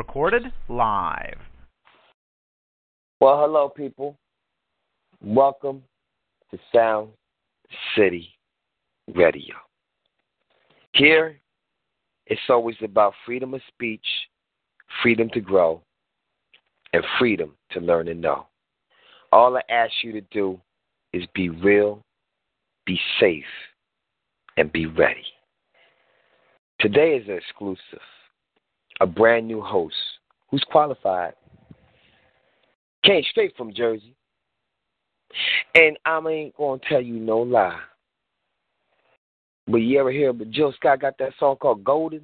Recorded live. Well, hello, people. Welcome to Sound City Radio. Here, it's always about freedom of speech, freedom to grow, and freedom to learn and know. All I ask you to do is be real, be safe, and be ready. Today is an exclusive a brand new host who's qualified. Came straight from Jersey. And I ain't gonna tell you no lie. But you ever hear but Jill Scott got that song called Golden?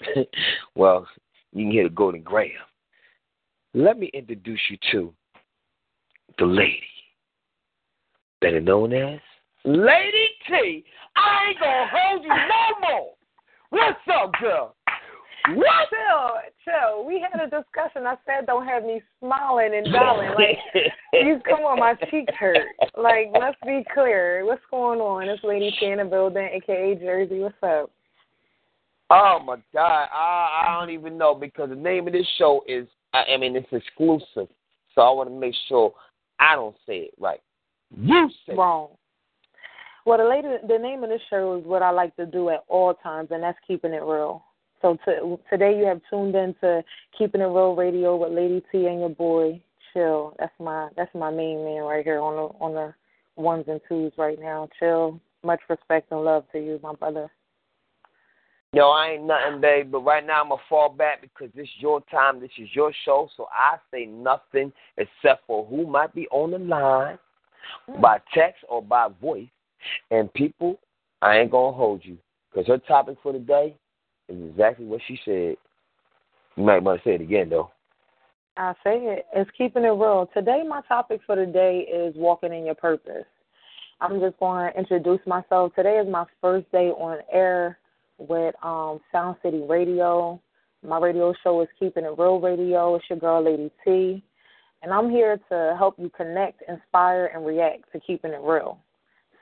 well, you can hear the Golden Graham. Let me introduce you to the lady, better known as Lady T. I ain't gonna hold you no more. What's up, girl? What? Chill, chill. We had a discussion. I said, don't have me smiling and darling. Like, you come on, my cheeks hurt. Like, let's be clear. What's going on? It's Lady T in the building, aka Jersey. What's up? Oh my God, I I don't even know because the name of this show is I, I mean it's exclusive, so I want to make sure I don't say it right. You say wrong. Well, the lady, the name of this show is what I like to do at all times, and that's keeping it real. So to, today you have tuned in to Keeping It Real Radio with Lady T and your boy Chill. That's my that's my main man right here on the on the ones and twos right now. Chill. Much respect and love to you, my brother. No, I ain't nothing, babe. But right now I'm gonna fall back because this is your time. This is your show, so I say nothing except for who might be on the line mm. by text or by voice. And people, I ain't gonna hold you because her topic for the day is exactly what she said. You might want to say it again, though. I say it. It's keeping it real. Today, my topic for the day is walking in your purpose. I'm just going to introduce myself. Today is my first day on air with um, Sound City Radio. My radio show is Keeping It Real Radio. It's your girl, Lady T. And I'm here to help you connect, inspire, and react to keeping it real.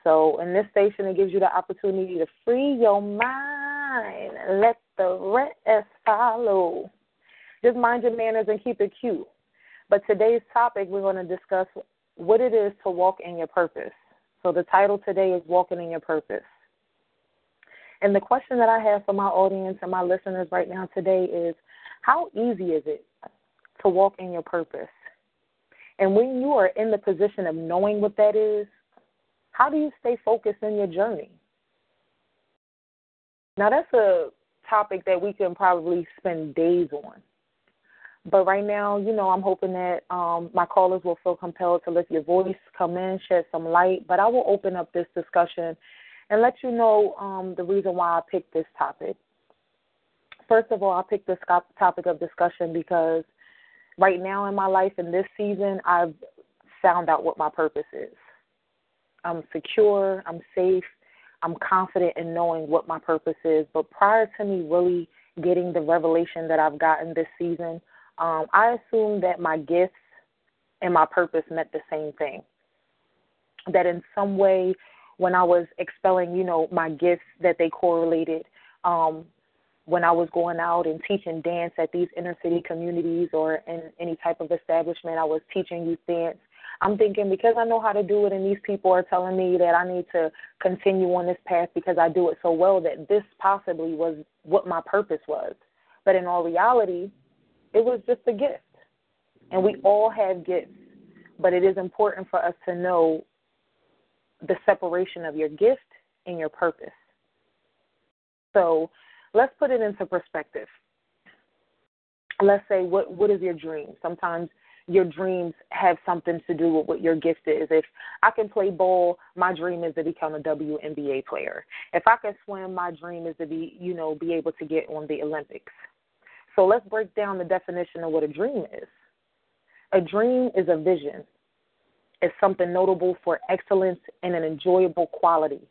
So, in this station, it gives you the opportunity to free your mind let the rest follow. Just mind your manners and keep it cute. But today's topic, we're going to discuss what it is to walk in your purpose. So the title today is Walking in Your Purpose. And the question that I have for my audience and my listeners right now today is how easy is it to walk in your purpose? And when you are in the position of knowing what that is, how do you stay focused in your journey? Now, that's a topic that we can probably spend days on. But right now, you know, I'm hoping that um, my callers will feel compelled to lift your voice, come in, shed some light. But I will open up this discussion and let you know um, the reason why I picked this topic. First of all, I picked this topic of discussion because right now in my life, in this season, I've found out what my purpose is. I'm secure, I'm safe, I'm confident in knowing what my purpose is. But prior to me really getting the revelation that I've gotten this season, um, I assumed that my gifts and my purpose meant the same thing. That in some way, when I was expelling, you know, my gifts, that they correlated. Um, when I was going out and teaching dance at these inner city communities or in any type of establishment, I was teaching youth dance. I'm thinking because I know how to do it and these people are telling me that I need to continue on this path because I do it so well that this possibly was what my purpose was. But in all reality, it was just a gift. And we mm-hmm. all have gifts, but it is important for us to know the separation of your gift and your purpose. So let's put it into perspective. Let's say what what is your dream? Sometimes your dreams have something to do with what your gift is. If I can play ball, my dream is to become a WNBA player. If I can swim, my dream is to be, you know, be able to get on the Olympics. So let's break down the definition of what a dream is. A dream is a vision. It's something notable for excellence and an enjoyable quality.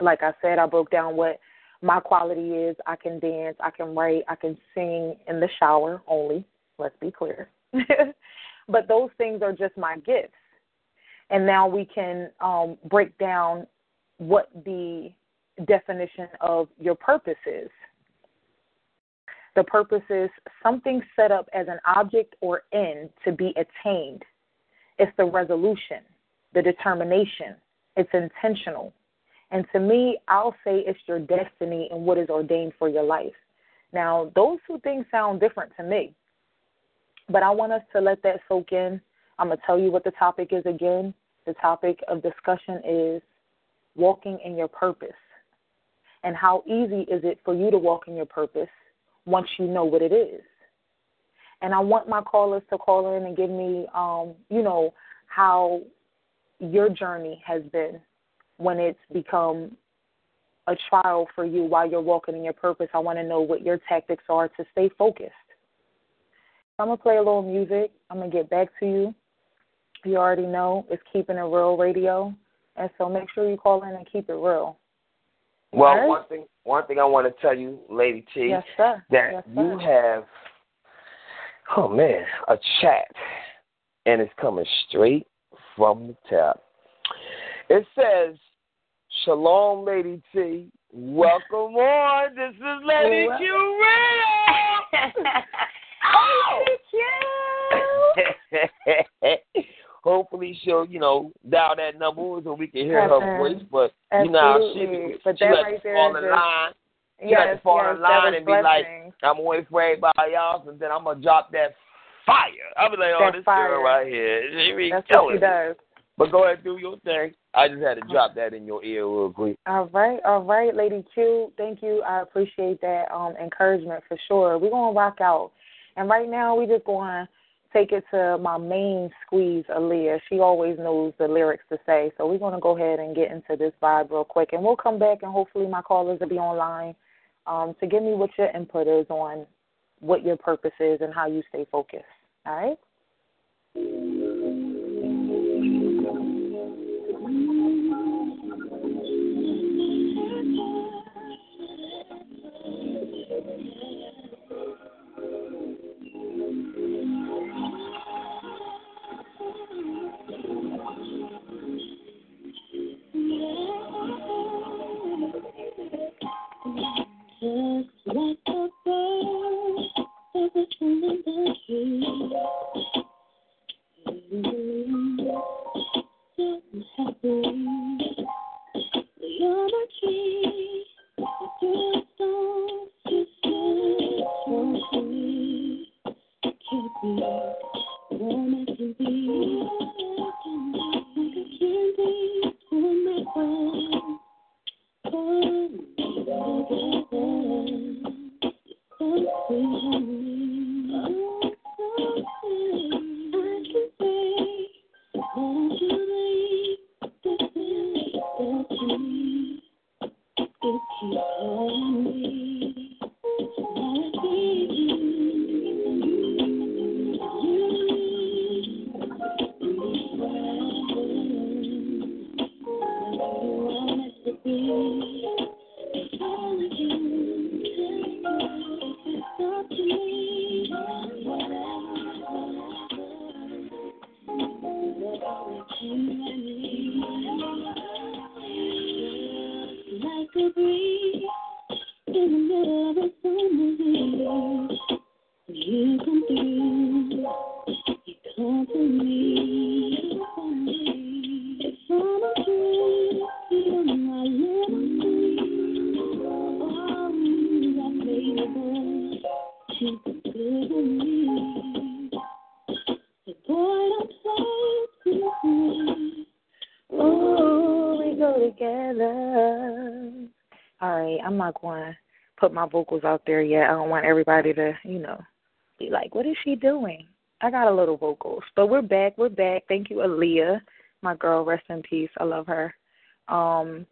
Like I said, I broke down what my quality is. I can dance, I can write, I can sing in the shower only. Let's be clear. but those things are just my gifts. And now we can um, break down what the definition of your purpose is. The purpose is something set up as an object or end to be attained. It's the resolution, the determination. It's intentional. And to me, I'll say it's your destiny and what is ordained for your life. Now, those two things sound different to me. But I want us to let that soak in. I'm going to tell you what the topic is again. The topic of discussion is walking in your purpose. And how easy is it for you to walk in your purpose once you know what it is? And I want my callers to call in and give me, um, you know, how your journey has been when it's become a trial for you while you're walking in your purpose. I want to know what your tactics are to stay focused. I'm gonna play a little music. I'm gonna get back to you. You already know it's keeping it real radio, and so make sure you call in and keep it real. Well, right? one thing, one thing I want to tell you, Lady T, yes, sir. that yes, you have, oh man, a chat, and it's coming straight from the top. It says, "Shalom, Lady T. Welcome on. This is Lady Q Radio." Hopefully she'll, you know, dial that number so we can hear her voice. But you know, she be, But she let right fall in line. She yes, let you fall yes, in line and be like. I'm waiting for everybody else, and then I'm gonna drop that fire. I'll be like, oh, That this fire. girl right here, she be That's killing what she does. But go ahead, do your thing. I just had to drop that in your ear real quick. All right, all right, Lady Q. Thank you. I appreciate that um, encouragement for sure. We're gonna rock out, and right now we just gonna take it to my main squeeze, Aaliyah. She always knows the lyrics to say, so we're gonna go ahead and get into this vibe real quick, and we'll come back and hopefully my callers will be online um, to give me what your input is on what your purpose is and how you stay focused. All right. Not going to put my vocals out there yet. I don't want everybody to, you know, be like, what is she doing? I got a little vocals, but we're back. We're back. Thank you, Aaliyah, my girl. Rest in peace. I love her. Um,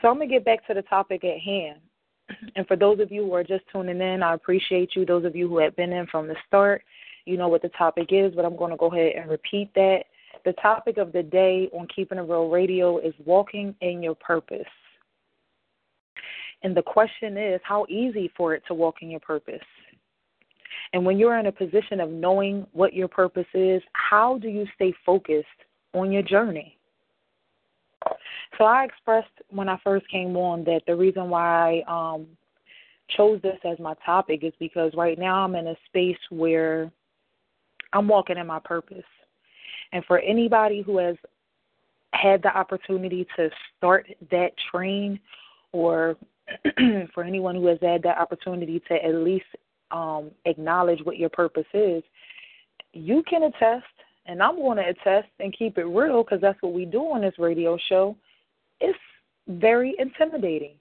so I'm gonna get back to the topic at hand. And for those of you who are just tuning in, I appreciate you. Those of you who have been in from the start, you know what the topic is, but I'm going to go ahead and repeat that. The topic of the day on Keeping It Real Radio is walking in your purpose. And the question is, how easy for it to walk in your purpose? And when you're in a position of knowing what your purpose is, how do you stay focused on your journey? So I expressed when I first came on that the reason why I um, chose this as my topic is because right now I'm in a space where I'm walking in my purpose. And for anybody who has had the opportunity to start that train or for anyone who has had that opportunity to at least um, acknowledge what your purpose is, you can attest, and I'm going to attest and keep it real because that's what we do on this radio show. It's very intimidating.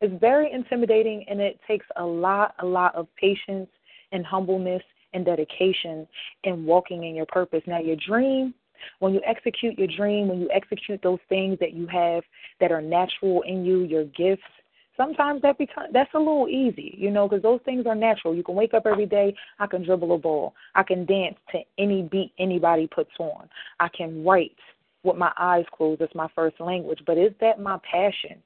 It's very intimidating, and it takes a lot, a lot of patience and humbleness and dedication in walking in your purpose. Now, your dream, when you execute your dream, when you execute those things that you have that are natural in you, your gifts, sometimes that becomes that's a little easy, you know, because those things are natural. You can wake up every day. I can dribble a ball. I can dance to any beat anybody puts on. I can write with my eyes closed. It's my first language. But is that my passion?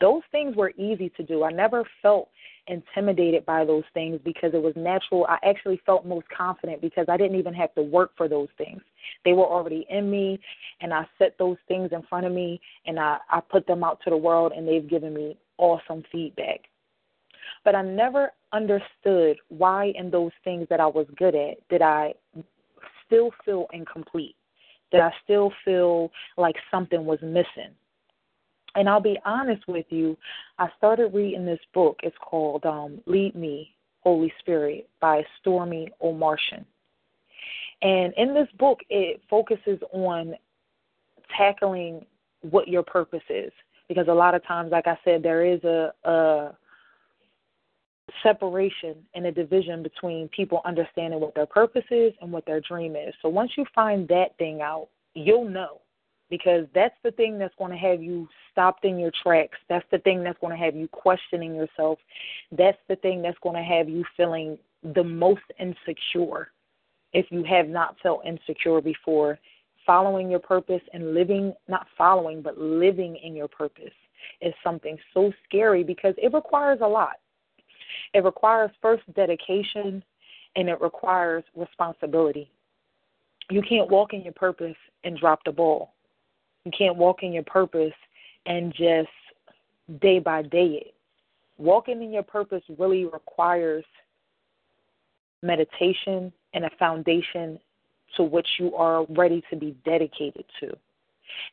Those things were easy to do. I never felt intimidated by those things because it was natural. I actually felt most confident because I didn't even have to work for those things. They were already in me, and I set those things in front of me, and I, I put them out to the world, and they've given me awesome feedback. But I never understood why in those things that I was good at did I still feel incomplete, did I still feel like something was missing. And I'll be honest with you, I started reading this book. It's called um, Lead Me, Holy Spirit by Stormie Omartian. And in this book, it focuses on tackling what your purpose is. Because a lot of times, like I said, there is a, a separation and a division between people understanding what their purpose is and what their dream is. So once you find that thing out, you'll know because that's the thing that's going to have you stopped in your tracks. That's the thing that's going to have you questioning yourself. That's the thing that's going to have you feeling the most insecure if you have not felt insecure before. Following your purpose and living, not following, but living in your purpose is something so scary because it requires a lot. It requires first dedication and it requires responsibility. You can't walk in your purpose and drop the ball you can't walk in your purpose and just day by day it. Walking in your purpose really requires meditation and a foundation to which you are ready to be dedicated to.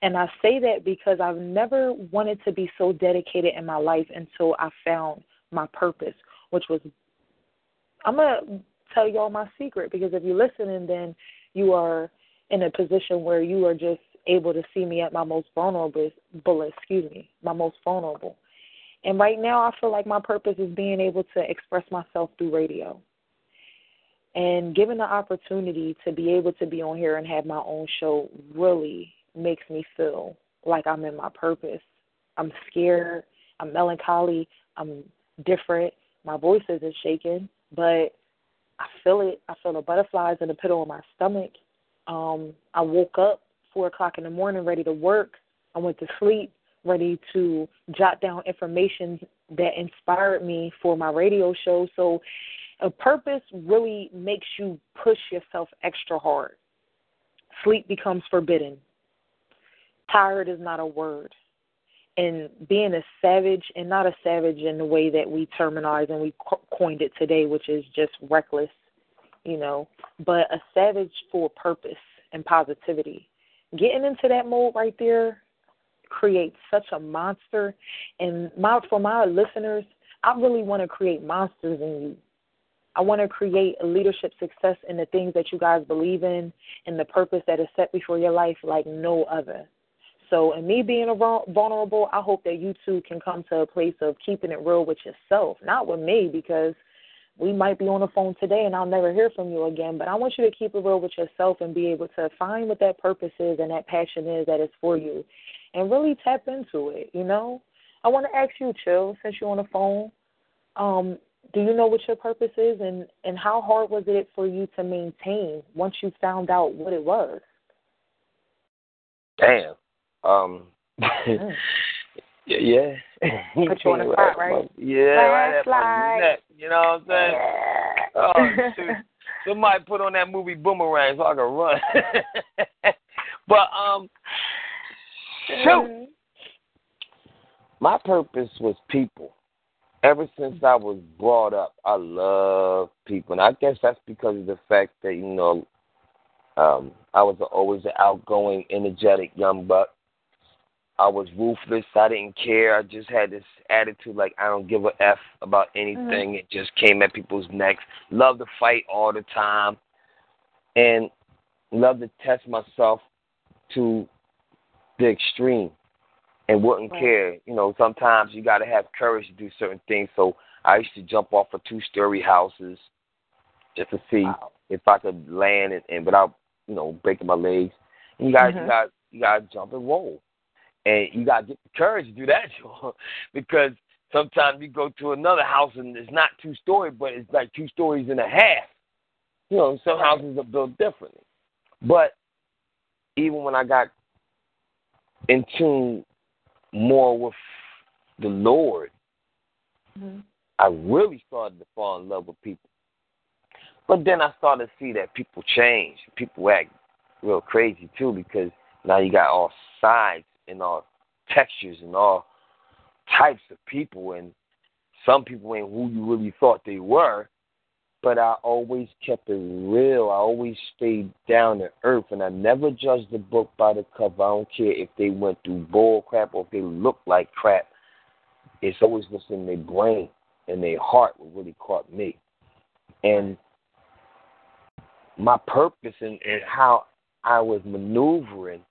And I say that because I've never wanted to be so dedicated in my life until I found my purpose, which was I'm going to tell y'all my secret because if you're listening, then you are in a position where you are just able to see me at my most vulnerable, excuse me, my most vulnerable. And right now, I feel like my purpose is being able to express myself through radio. And given the opportunity to be able to be on here and have my own show really makes me feel like I'm in my purpose. I'm scared, I'm melancholy, I'm different. My voice isn't shaking, but I feel it. I feel the butterflies in the pit of my stomach. Um, I woke up four o'clock in the morning ready to work. I went to sleep ready to jot down information that inspired me for my radio show. So a purpose really makes you push yourself extra hard. Sleep becomes forbidden. Tired is not a word. And being a savage, and not a savage in the way that we terminize and we coined it today, which is just reckless, you know, but a savage for purpose and positivity getting into that mode right there creates such a monster. And my for my listeners, I really want to create monsters in you. I want to create a leadership success in the things that you guys believe in and the purpose that is set before your life like no other. So, in me being a vulnerable, I hope that you too can come to a place of keeping it real with yourself, not with me, because we might be on the phone today and I'll never hear from you again, but I want you to keep it real with yourself and be able to find what that purpose is and that passion is that is for you and really tap into it, you know? I want to ask you, Chill, since you're on the phone, um, do you know what your purpose is and, and how hard was it for you to maintain once you found out what it was? Damn. Um Mm. Yeah, yeah. Put you on the spot, right? Yeah, right at my neck. You know what I'm saying? Oh, shoot. Somebody put on that movie Boomerang so I can run. but um, shoot, my purpose was people. Ever since I was brought up, I love people, and I guess that's because of the fact that you know, um, I was always an outgoing, energetic young buck. I was ruthless. I didn't care. I just had this attitude like I don't give a f about anything. It just came at people's necks. Love to fight all the time, and love to test myself to the extreme, and wouldn't Right. care. You know, sometimes you got to have courage to do certain things. So I used to jump off of two-story houses just to see Wow. if I could land and, and without you know breaking my legs. And you guys, you Mhm. got you got to jump and roll, and you got to get the courage to do that because sometimes you go to another house and it's not two story, but it's like two stories and a half. You know, some houses are built differently. But even when I got in tune more with the Lord, Mhm. I really started to fall in love with people. But then I started to see that people change. People act real crazy too because now you got all sides and all textures and all types of people and some people ain't who you really thought they were. But I always kept it real. I always stayed down to earth and I never judged the book by the cover. I don't care if they went through bull crap or if they looked like crap. It's always what's in their brain and their heart what really caught me. And my purpose and, and how I was maneuvering,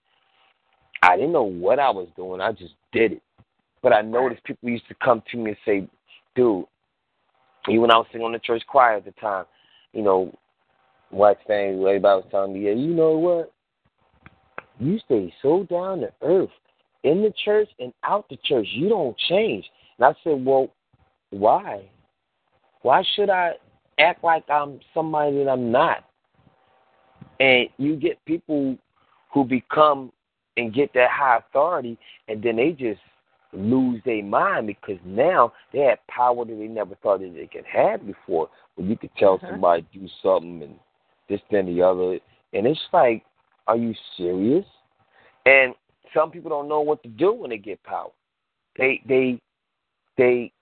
I didn't know what I was doing. I just did it. But I noticed people used to come to me and say, dude, even when I was singing on the church choir at the time, you know, white thing, everybody was telling me, yeah, you know what? You stay so down to earth in the church and out the church. You don't change. And I said, well, why? Why should I act like I'm somebody that I'm not? And you get people who become and get that high authority, and then they just lose their mind because now they have power that they never thought that they could have before. When you could tell Mhm. somebody do something and this, then the other, and it's like, are you serious? And some people don't know what to do when they get power. They they they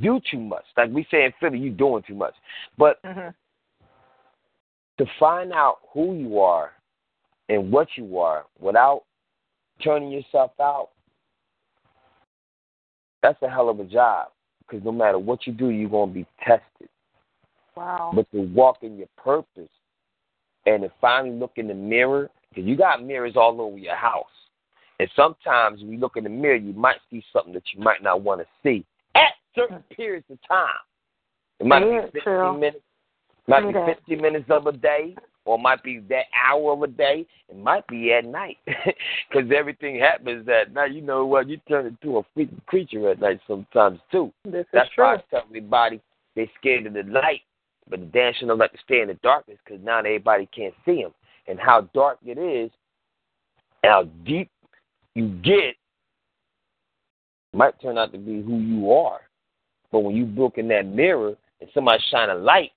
do too much. Like we say in Philly, you doing too much. But Mhm. to find out who you are and what you are without turning yourself out, that's a hell of a job. Because no matter what you do, you're going to be tested. Wow. But to walk in your purpose and to finally look in the mirror, because you got mirrors all over your house. And sometimes when you look in the mirror, you might see something that you might not want to see at certain periods of time. It might Yeah, be 15 true. minutes, might be that. 15 minutes of a day, or it might be that hour of a day. It might be at night, because everything happens at night. You know what? You turn into a freaking creature at night sometimes too. This is That's true. why I tell everybody they scared of the light, but the damn sure don't like to stay in the darkness because now everybody can't see them. And how dark it is, how deep you get, might turn out to be who you are. But when you look in that mirror and somebody shine a light,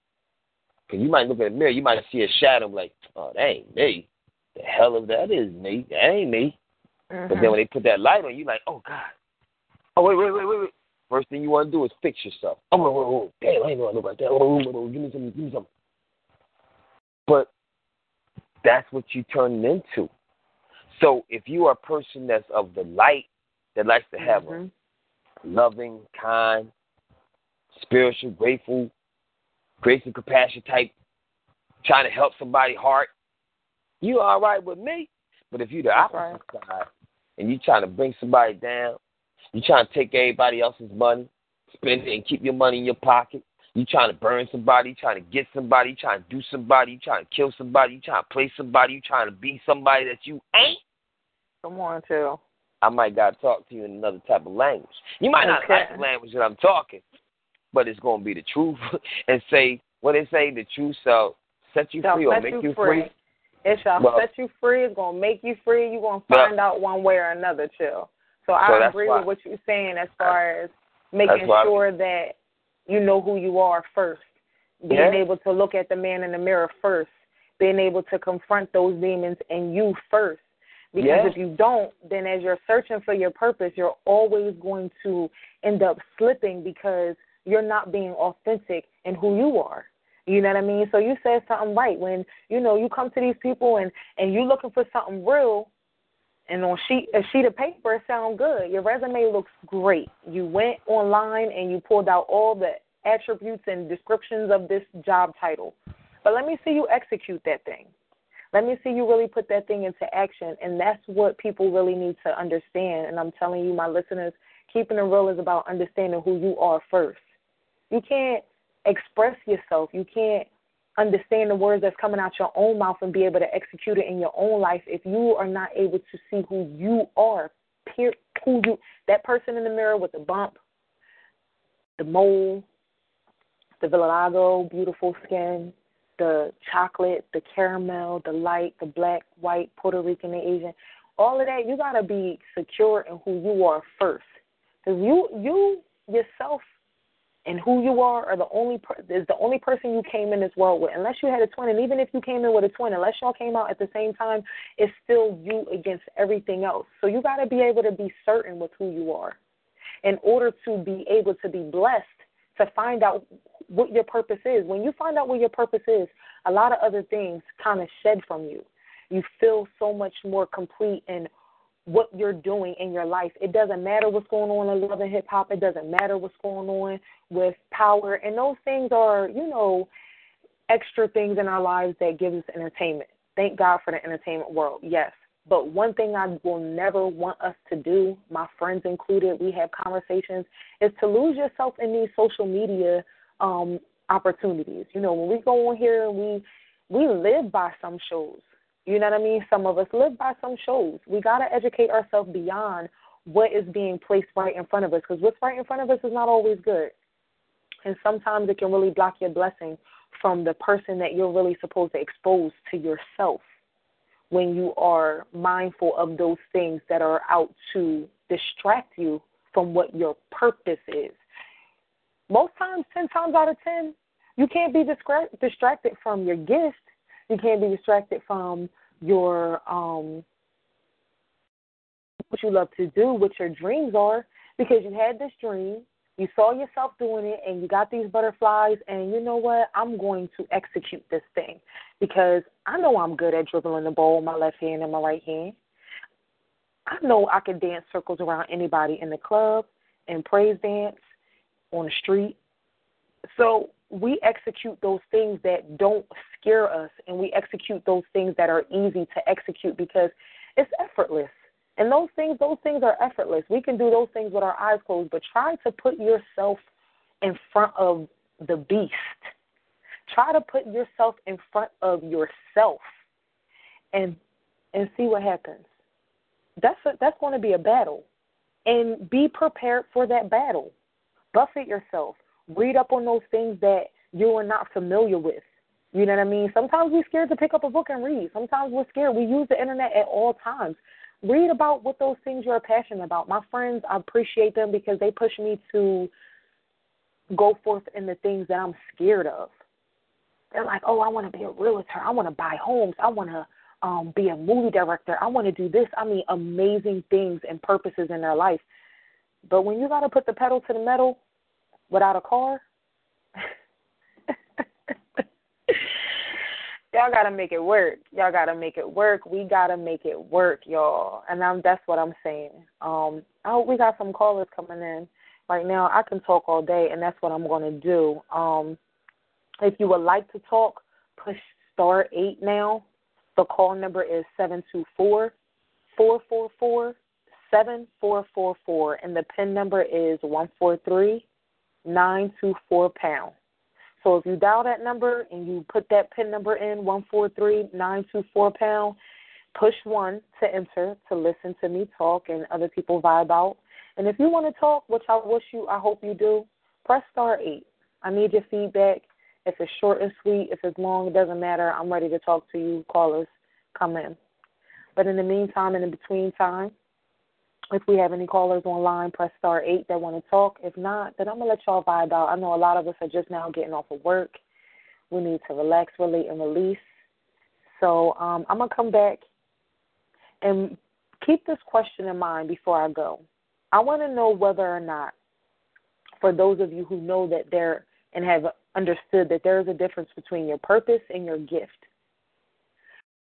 because you might look in the mirror, you might see a shadow like, oh, that ain't me. The hell of that is me. That ain't me. But Mhm. then when they put that light on, you like, oh God. Oh wait, wait, wait, wait, wait. First thing you want to do is fix yourself. Oh, whoa, whoa, whoa. damn, I ain't know like that. Oh, whoa, whoa, whoa. give me something, give me something. But that's what you turn into. So if you are a person that's of the light, that likes to have Mhm. a loving, kind, spiritual, grateful, grace and compassion type, trying to help somebody heart, you all right with me. But if you the That's opposite side and you trying to bring somebody down, you trying to take everybody else's money, spend it and keep your money in your pocket, You trying to burn somebody, trying to get somebody, trying to do somebody, you trying to kill somebody, you trying to play somebody, you trying to be somebody that you ain't. Come on, too. I might gotta talk to you in another type of language. You might not Okay. like the language that I'm talking, but it's gonna be the truth and say what they say, the truth shall set you Shall free or make you you free. free. It shall Well- set you free. It's gonna make you free. You're gonna Yeah. find out one way or another, chill. So I agree why- with what you're saying as far as making sure that you know who you are first. Being Yeah. able to look at the man in the mirror first. Being able to confront those demons in you first. Because Yeah. if you don't, then as you're searching for your purpose, you're always going to end up slipping because you're not being authentic in who you are. You know what I mean? So you said something right when you know you come to these people and and you looking for something real, and on sheet a sheet of paper it sounds good. Your resume looks great. You went online and you pulled out all the attributes and descriptions of this job title. But let me see you execute that thing. Let me see you really put that thing into action. And that's what people really need to understand. And I'm telling you, my listeners, keeping it real is about understanding who you are first. You can't express yourself. You can't understand the words that's coming out your own mouth and be able to execute it in your own life if you are not able to see who you are. Who you that person in the mirror with the bump, the mole, the vitiligo, beautiful skin, the chocolate, the caramel, the light, the black, white, Puerto Rican, and Asian. All of that, you gotta be secure in who you are first, because you you yourself and who you are are the only per- is the only person you came in this world with. Unless you had a twin, and even if you came in with a twin, unless y'all came out at the same time, it's still you against everything else. So you got to be able to be certain with who you are, in order to be able to be blessed to find out what your purpose is. When you find out what your purpose is, a lot of other things kind of shed from you. You feel so much more complete in what you're doing in your life. It doesn't matter what's going on in love and hip hop. It doesn't matter what's going on with power. And those things are, you know, extra things in our lives that give us entertainment. Thank God for the entertainment world, yes. But one thing I will never want us to do, my friends included, we have conversations, is to lose yourself in these social media um opportunities. You know, when we go on here and we we live by some shows. You know what I mean? Some of us live by some shows. We got to educate ourselves beyond what is being placed right in front of us because what's right in front of us is not always good. And sometimes it can really block your blessing from the person that you're really supposed to expose to yourself when you are mindful of those things that are out to distract you from what your purpose is. Most times, 10 times out of 10, you can't be distracted from your gift. You can't be distracted from your um what you love to do, what your dreams are, because you had this dream, you saw yourself doing it, and you got these butterflies, and you know what? I'm going to execute this thing because I know I'm good at dribbling the ball with my left hand and my right hand. I know I can dance circles around anybody in the club and praise dance on the street. So we execute those things that don't scare us and we execute those things that are easy to execute because it's effortless. And those things those things are effortless. We can do those things with our eyes closed, but try to put yourself in front of the beast. Try to put yourself in front of yourself and and see what happens. That's a, that's going to be a battle. And be prepared for that battle. Buffet yourself. Read up on those things that you are not familiar with. You know what I mean? Sometimes we're scared to pick up a book and read. Sometimes we're scared. We use the internet at all times. Read about what those things you're passionate about. My friends, I appreciate them because they push me to go forth in the things that I'm scared of. They're like, oh, I want to be a realtor. I want to buy homes. I want to um, be a movie director. I want to do this. I mean, amazing things and purposes in their life. But when you got to put the pedal to the metal without a car, y'all got to make it work. Y'all got to make it work. We got to make it work, y'all. And I'm, that's what I'm saying. Um, oh, we got some callers coming in right now. I can talk all day, and that's what I'm to do. Um, if you would like to talk, push star eight now. The call number is seven two four four four four seven four four four, and the pin number is one four three nine two four pound. So if you dial that number and you put that PIN number in, 143924 pound, push 1 to enter to listen to me talk and other people vibe out. And if you want to talk, which I wish you, I hope you do, press star 8. I need your feedback. If it's short and sweet, if it's long, it doesn't matter. I'm ready to talk to you. Callers, come in. But in the meantime and in between time, if we have any callers online, press star 8 that want to talk. If not, then I'm to let y'all vibe out. I know a lot of us are just now getting off of work. We need to relax, relate, and release. So um, I'm to come back and keep this question in mind before I go. I want to know whether or not, for those of you who know that there and have understood that there is a difference between your purpose and your gift,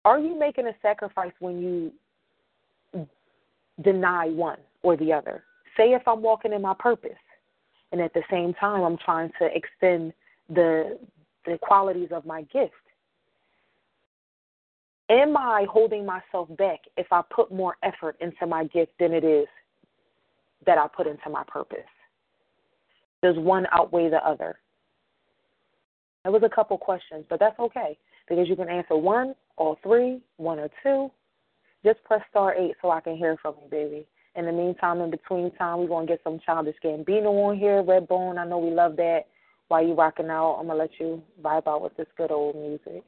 are you making a sacrifice when you deny one or the other. Say if I'm walking in my purpose and at the same time I'm trying to extend the the qualities of my gift. Am I holding myself back if I put more effort into my gift than it is that I put into my purpose? Does one outweigh the other? There was a couple questions, but that's okay because you can answer one, or three, one or two, just press star eight so I can hear from you, baby. In the meantime, in between time, we're gonna get some childish Gambino on here, Redbone. I know we love that. While you rocking out, I'm gonna let you vibe out with this good old music.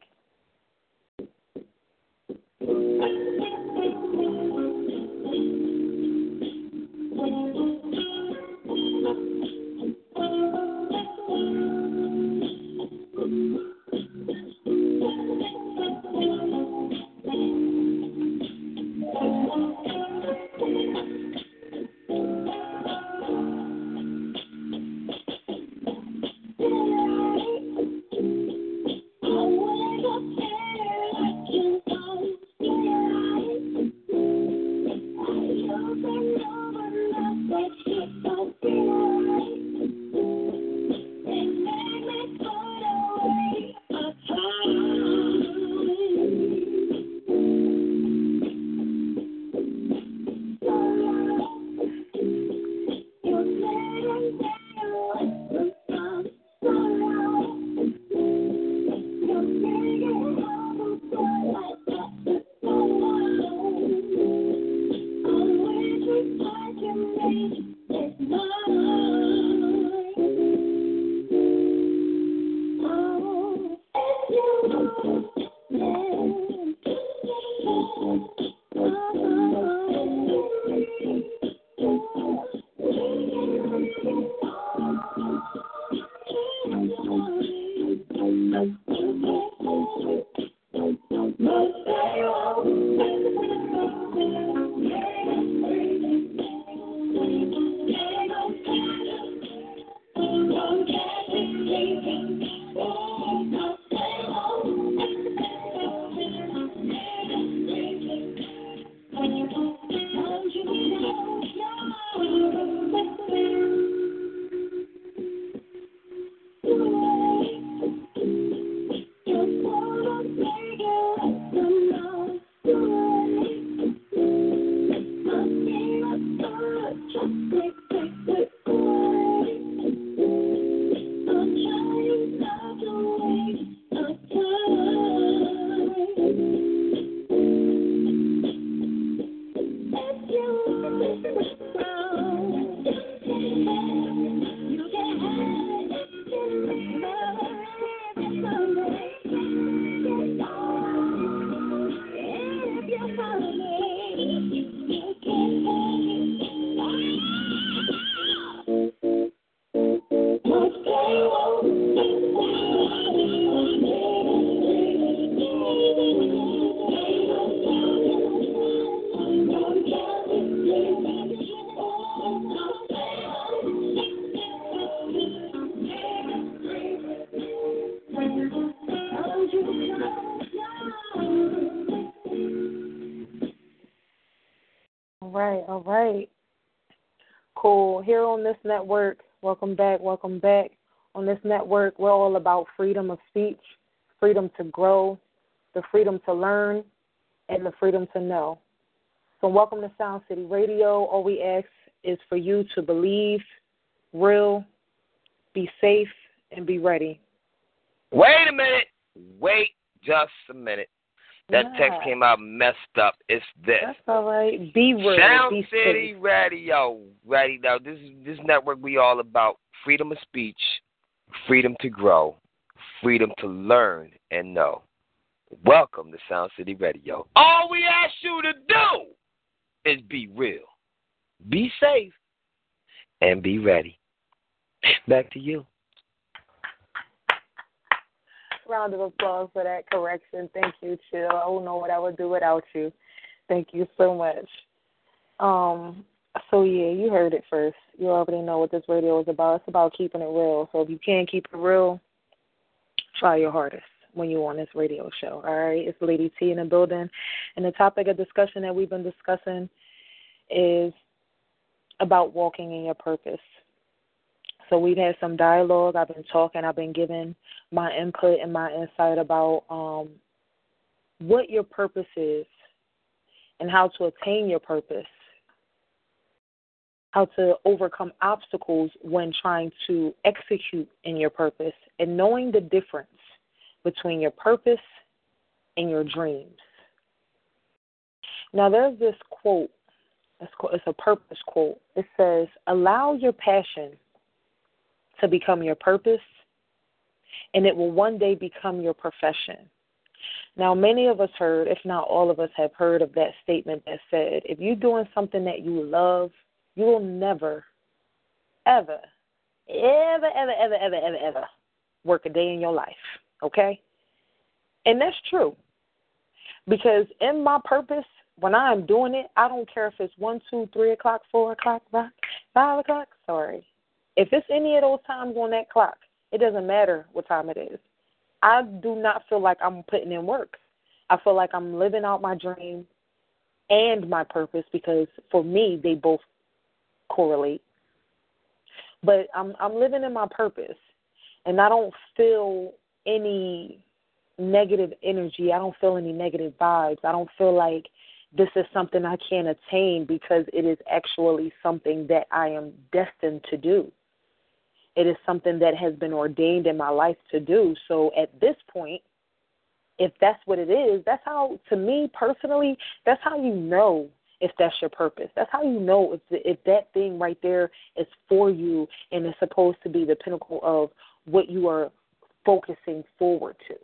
Network, welcome back, welcome back. On this network, we're all about freedom of speech, freedom to grow, the freedom to learn, and the freedom to know. So, welcome to Sound City Radio. All we ask is for you to believe, real, be safe, and be ready. Wait a minute. Wait just a minute. That Yeah. text came out messed up. It's this. That's all right. Be real. Sound City safe. Radio. Ready now. This is this network we all about freedom of speech, freedom to grow, freedom to learn and know. Welcome to Sound City Radio. All we ask you to do is be real, be safe, and be ready. Back to you. Round of applause for that correction. Thank you, Chill. I don't know what I would do without you. Thank you so much. Um, so yeah, you heard it first. You already know what this radio is about. It's about keeping it real. So if you can't keep it real, try your hardest when you're on this radio show. All right, it's Lady T in the building, and the topic of discussion that we've been discussing is about walking in your purpose. So we've had some dialogue. I've been talking. I've been giving my input and my insight about um, what your purpose is and how to attain your purpose, how to overcome obstacles when trying to execute in your purpose, and knowing the difference between your purpose and your dreams. Now, there's this quote. It's it's a purpose quote. It says, Allow your passion to become your purpose, and it will one day become your profession. Now, many of us heard, if not all of us, have heard of that statement that said, if you're doing something that you love, you will never, ever, ever, ever, ever, ever, ever, ever work a day in your life. Okay? And that's true. Because in my purpose, when I am doing it, I don't care if it's one, two, three o'clock, four o'clock, five, o'clock. Sorry. If it's any of those times on that clock, it doesn't matter what time it is. I do not feel like I'm putting in work. I feel like I'm living out my dream and my purpose because for me they both correlate. But I'm I'm living in my purpose and I don't feel any negative energy. I don't feel any negative vibes. I don't feel like this is something I can't attain because it is actually something that I am destined to do. It is something that has been ordained in my life to do. So at this point, if that's what it is, that's how, to me personally, that's how you know if that's your purpose. That's how you know if if that thing right there is for you and is supposed to be the pinnacle of what you are focusing forward to.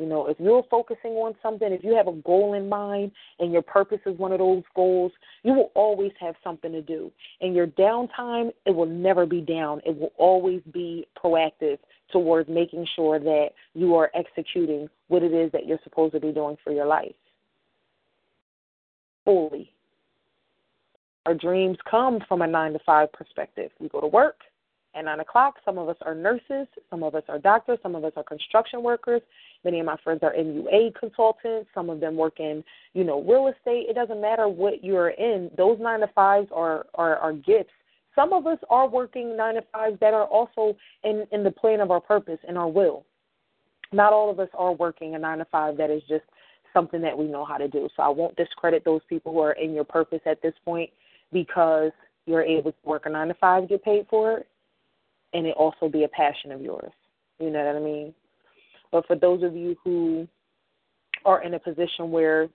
You know, if you're focusing on something, if you have a goal in mind and your purpose is one of those goals, you will always have something to do. And your downtime, it will never be down. It will always be proactive towards making sure that you are executing what it is that you're supposed to be doing for your life fully. Our dreams come from a nine to five perspective. We go to work at nine o'clock. Some of us are nurses, some of us are doctors, some of us are construction workers. Many of my friends are MUA consultants. Some of them work in, you know, real estate. It doesn't matter what you're in. Those nine to fives are are, are gifts. Some of us are working nine to fives that are also in in the plan of our purpose and our will. Not all of us are working a nine to five that is just something that we know how to do. So I won't discredit those people who are in your purpose at this point because you're able to work a nine to five, get paid for it, and it also be a passion of yours. You know what I mean? But for those of you who are in a position where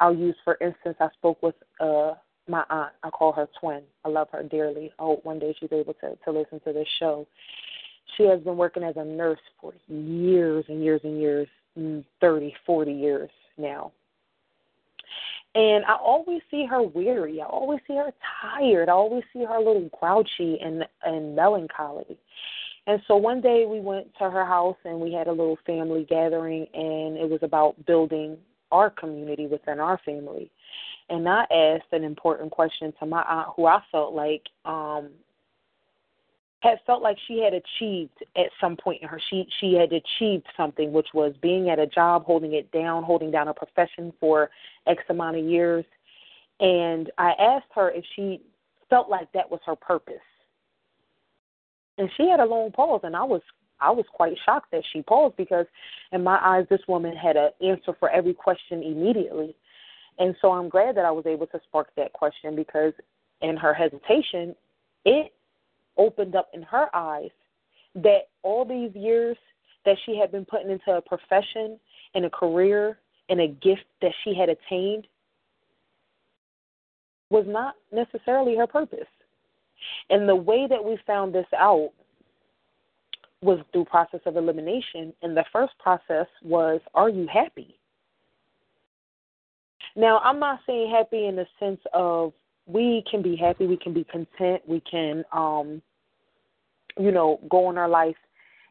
I'll use for instance, I spoke with uh my aunt. I call her twin. I love her dearly. I hope one day she's able to, to listen to this show. She has been working as a nurse for years and years and years, mm, 30, 40 years now. And I always see her weary. I always see her tired. I always see her a little grouchy and and melancholy. And so one day we went to her house and we had a little family gathering and it was about building our community within our family. And I asked an important question to my aunt who I felt like um had felt like she had achieved at some point in her she she had achieved something which was being at a job holding it down holding down a profession for x amount of years. And i asked her if she felt like that was her purpose. And she had a long pause and i was i was quite shocked that she paused because in my eyes this woman had an answer for every question immediately. And so i'm glad that i was able to spark that question because in her hesitation it opened up in her eyes that all these years that she had been putting into a profession and a career and a gift that she had attained was not necessarily her purpose. And the way that we found this out was through process of elimination. And the first process was, are you happy? Now, I'm not saying happy in the sense of we can be happy, we can be content, we can, um, you know, go on our life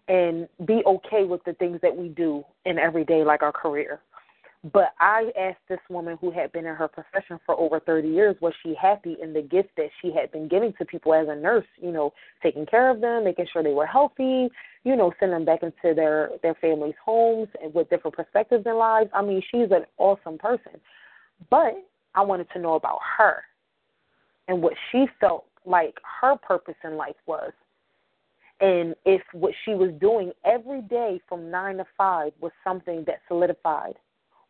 and be okay with the things that we do in every day, like our career. But I asked this woman who had been in her profession for over 30 years, was she happy in the gift that she had been giving to people as a nurse? You know, taking care of them, making sure they were healthy, you know, sending them back into their their families' homes and with different perspectives in lives. I mean, she's an awesome person. But I wanted to know about her and what she felt like her purpose in life was. And if what she was doing every day from nine to five was something that solidified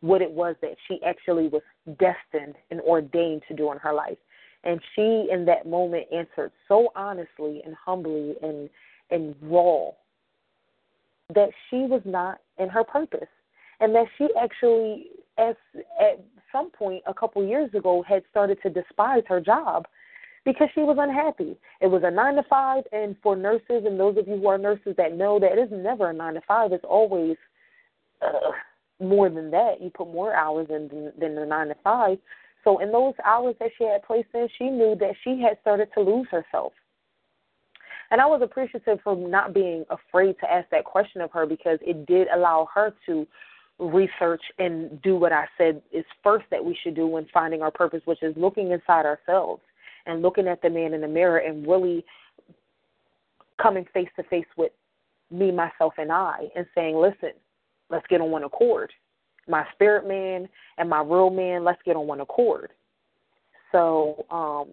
what it was that she actually was destined and ordained to do in her life. And she in that moment answered so honestly and humbly and and raw that she was not in her purpose. And that she actually as at some point a couple years ago had started to despise her job because she was unhappy. It was a nine to five, and for nurses and those of you who are nurses that know that it is never a nine to five. It's always uh, more than that. You put more hours in than, than the nine to five. So in those hours that she had placed in, she knew that she had started to lose herself. And I was appreciative for not being afraid to ask that question of her because it did allow her to research and do what I said is first that we should do when finding our purpose, which is looking inside ourselves and looking at the man in the mirror and really coming face to face with me, myself, and I and saying, listen, let's get on one accord. My spirit man and my real man, let's get on one accord. So um,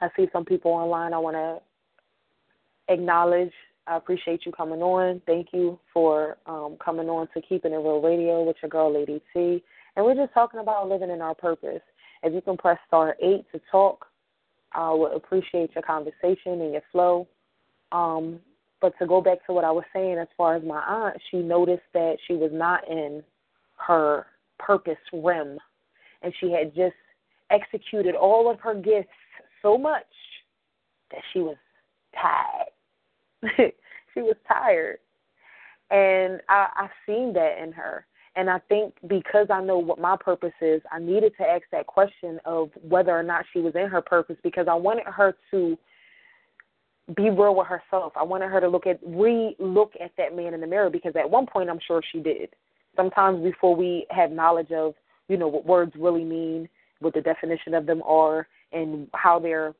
I see some people online I want to acknowledge. I appreciate you coming on. Thank you for um, coming on to Keeping It Real Radio with your girl, Lady T. And we're just talking about living in our purpose. If you can press star 8 to talk, I would appreciate your conversation and your flow. Um, but to go back to what I was saying, as far as my aunt, she noticed that she was not in her purpose rim, and she had just executed all of her gifts so much that she was tired. she was tired, and I, I've seen that in her. And I think because I know what my purpose is, I needed to ask that question of whether or not she was in her purpose because I wanted her to be real with herself. I wanted her to look at re look at that man in the mirror because at one point I'm sure she did. Sometimes before we have knowledge of, you know, what words really mean, what the definition of them are, and how they're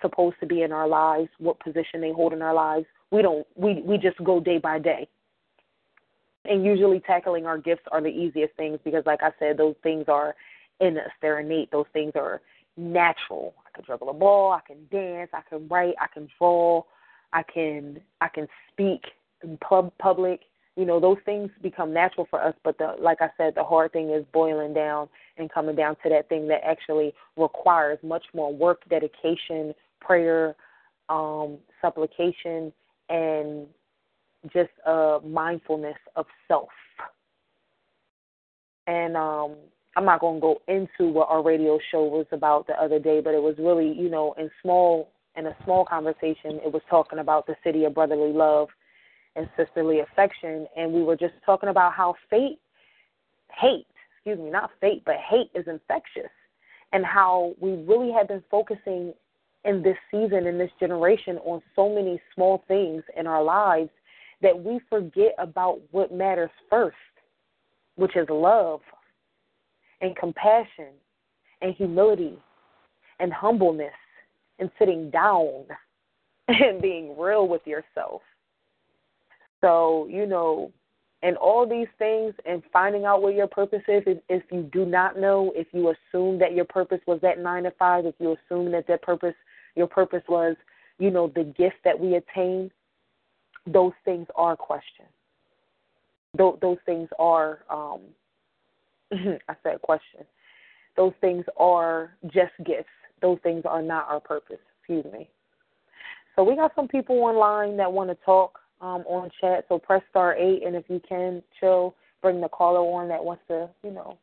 supposed to be in our lives, what position they hold in our lives. We don't we we just go day by day. And usually tackling our gifts are the easiest things because like I said, those things are in us, they're innate. Those things are natural. I can dribble a ball, I can dance, I can write, I can draw, I can I can speak in pub public. You know, those things become natural for us, but the like I said, the hard thing is boiling down and coming down to that thing that actually requires much more work, dedication, prayer, um, supplication and just a mindfulness of self. And um I'm not going to go into what our radio show was about the other day, but it was really, you know, in small in a small conversation, it was talking about the city of brotherly love and sisterly affection, and we were just talking about how fate, hate, excuse me, not fate, but hate is infectious, and how we really have been focusing in this season, in this generation, on so many small things in our lives that we forget about what matters first, which is love, and compassion and humility and humbleness and sitting down and being real with yourself. So, you know, and all these things and finding out what your purpose is, if, you do not know, if you assume that your purpose was that nine to five, if you assume that that purpose, your purpose was, you know, the gift that we attain, those things are questioned. Those, those things are um, I said question. Those things are just gifts. Those things are not our purpose. Excuse me. So we got some people online that want to talk. um, on chat. So press star eight, and if you can, chill, bring the caller on that wants to, you know,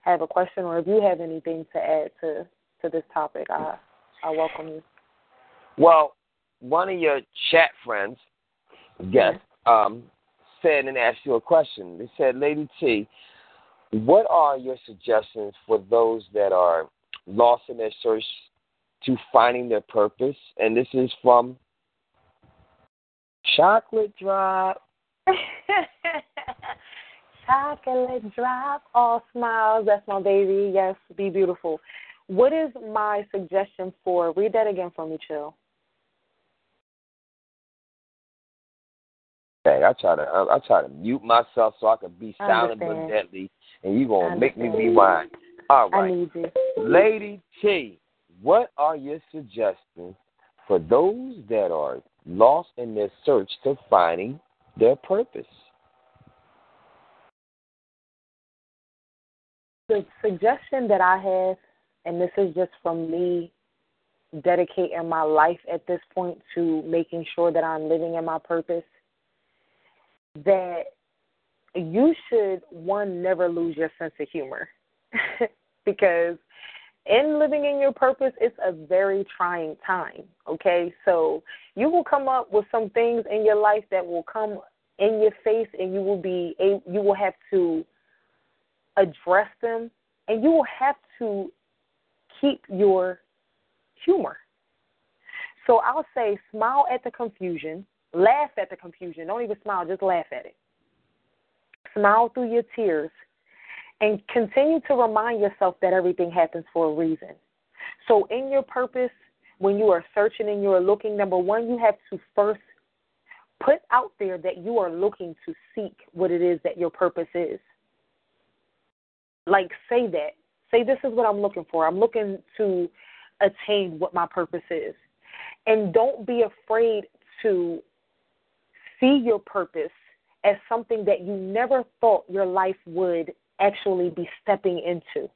have a question, or if you have anything to add to to this topic, I I welcome you. Well, one of your chat friends, guest, um, said and asked you a question. They said, Lady T, what are your suggestions for those that are lost in their search to finding their purpose? And this is from Chocolate Drop. Chocolate drop, all smiles. That's my baby. Yes, be beautiful. What is my suggestion for? Read that again for me, chill. I try to I, I try to mute myself so I can be silent but deadly, and you gonna make me rewind. All I need you. Lady T, what are your suggestions for those that are lost in their search to finding their purpose? The suggestion that I have, and this is just from me dedicating my life at this point to making sure that I'm living in my purpose, that you should, one, never lose your sense of humor. because in living in your purpose, it's a very trying time, okay? So you will come up with some things in your life that will come in your face and you will be you will have to address them and you will have to keep your humor. So I'll say smile at the confusion, laugh at the confusion. Don't even smile, just laugh at it. Smile through your tears and continue to remind yourself that everything happens for a reason. So in your purpose, when you are searching and you are looking, number one, you have to first put out there that you are looking to seek what it is that your purpose is. Like, say that. Say, this is what I'm looking for. I'm looking to attain what my purpose is. And don't be afraid to see your purpose as something that you never thought your life would actually be stepping into.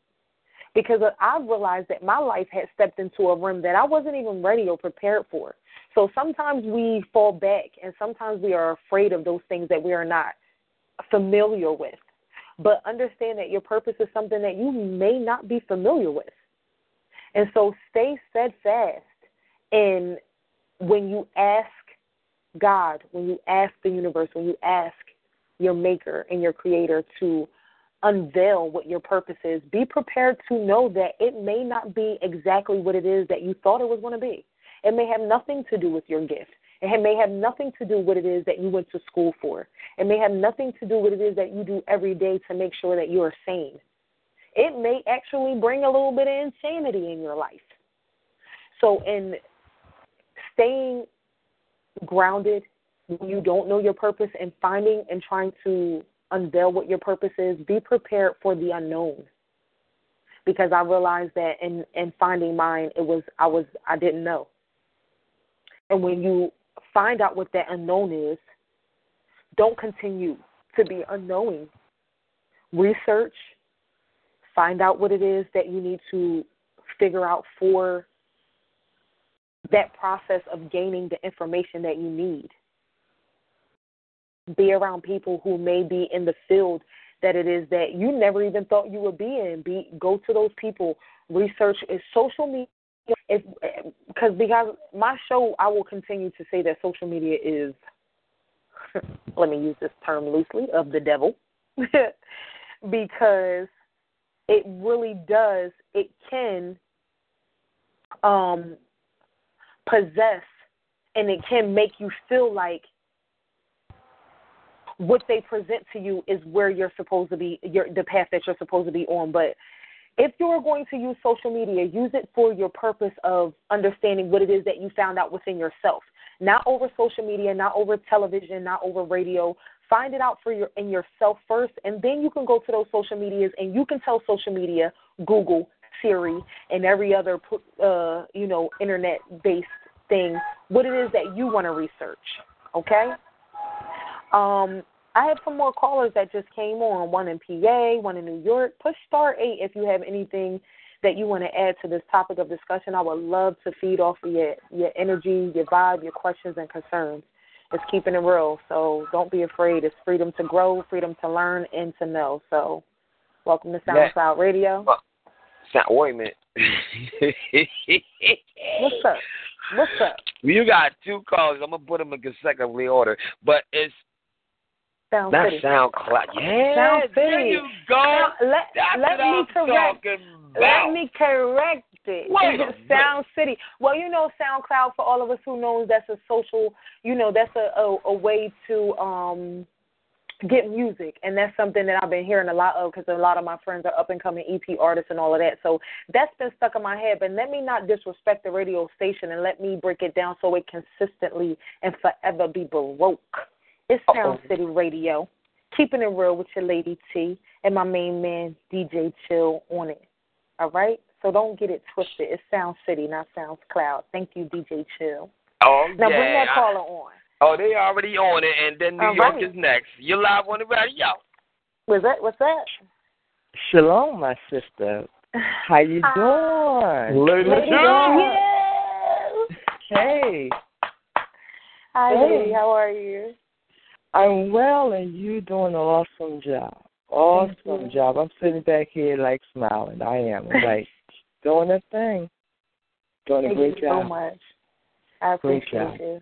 Because I've realized that my life had stepped into a room that I wasn't even ready or prepared for. So sometimes we fall back and sometimes we are afraid of those things that we are not familiar with. But understand that your purpose is something that you may not be familiar with. And so stay steadfast in when you ask God, when you ask the universe, when you ask your maker and your creator to unveil what your purpose is, be prepared to know that it may not be exactly what it is that you thought it was going to be. It may have nothing to do with your gift. It may have nothing to do with what it is that you went to school for. It may have nothing to do with what it is that you do every day to make sure that you are sane. It may actually bring a little bit of insanity in your life. So, in staying grounded when you don't know your purpose and finding and trying to unveil what your purpose is, be prepared for the unknown. Because I realized that in in finding mine, it was I was I didn't know. And when you find out what that unknown is, don't continue to be unknowing. Research, find out what it is that you need to figure out for that process of gaining the information that you need. Be around people who may be in the field that it is that you never even thought you would be in. Be go to those people. Research is social media. If because because my show, I will continue to say that social media is. let me use this term loosely of the devil, because it really does. It can um possess and it can make you feel like what they present to you is where you're supposed to be your the path that you're supposed to be on. But if you're going to use social media use it for your purpose of understanding what it is that you found out within yourself. Not over social media not over television not over radio. Find it out for your in yourself first and then you can go to those social medias and you can tell social media google siri and every other uh you know internet based thing what it is that you want to research okay um I have some more callers that just came on, one in PA, one in New York. Push star eight if you have anything that you want to add to this topic of discussion. I would love to feed off of your, your energy, your vibe, your questions, and concerns. It's keeping it real. So don't be afraid. It's freedom to grow, freedom to learn, and to know. So welcome to Yeah. SoundCloud Radio. Sound, wait a minute. What's up? What's up? You got two calls. I'm gonna put them in consecutively order, but it's Sound not City. SoundCloud. Yeah, Sound there City. you go. Now, let That's let me correct. Let me correct it. Wait Sound City. Well, you know, SoundCloud for all of us who knows that's a social. You know, that's a a, a way to um get music, and that's something that I've been hearing a lot of because a lot of my friends are up and coming EP artists and all of that. So that's been stuck in my head. But let me not disrespect the radio station and let me break it down so it consistently and forever be baroque. It's Sound. City Radio, keeping it real with your lady T and my main man DJ Chill on it. All right, so don't get it twisted. It's Sound City, not Sound Cloud. Thank you, DJ Chill. Oh Now yeah. bring that caller on. Oh, they already on it, and then New All York right. is next. You're live on the radio. What's that? What's that? Shalom, my sister. How you Hi. doing? Lady Lady Chill. Chill. Hey, Hi, Hey. lady. How are you? I'm well, and you doing an awesome job. Awesome you. job. I'm sitting back here like smiling. I am like doing a thing, doing a Thank great you so much. I Great appreciate job. you.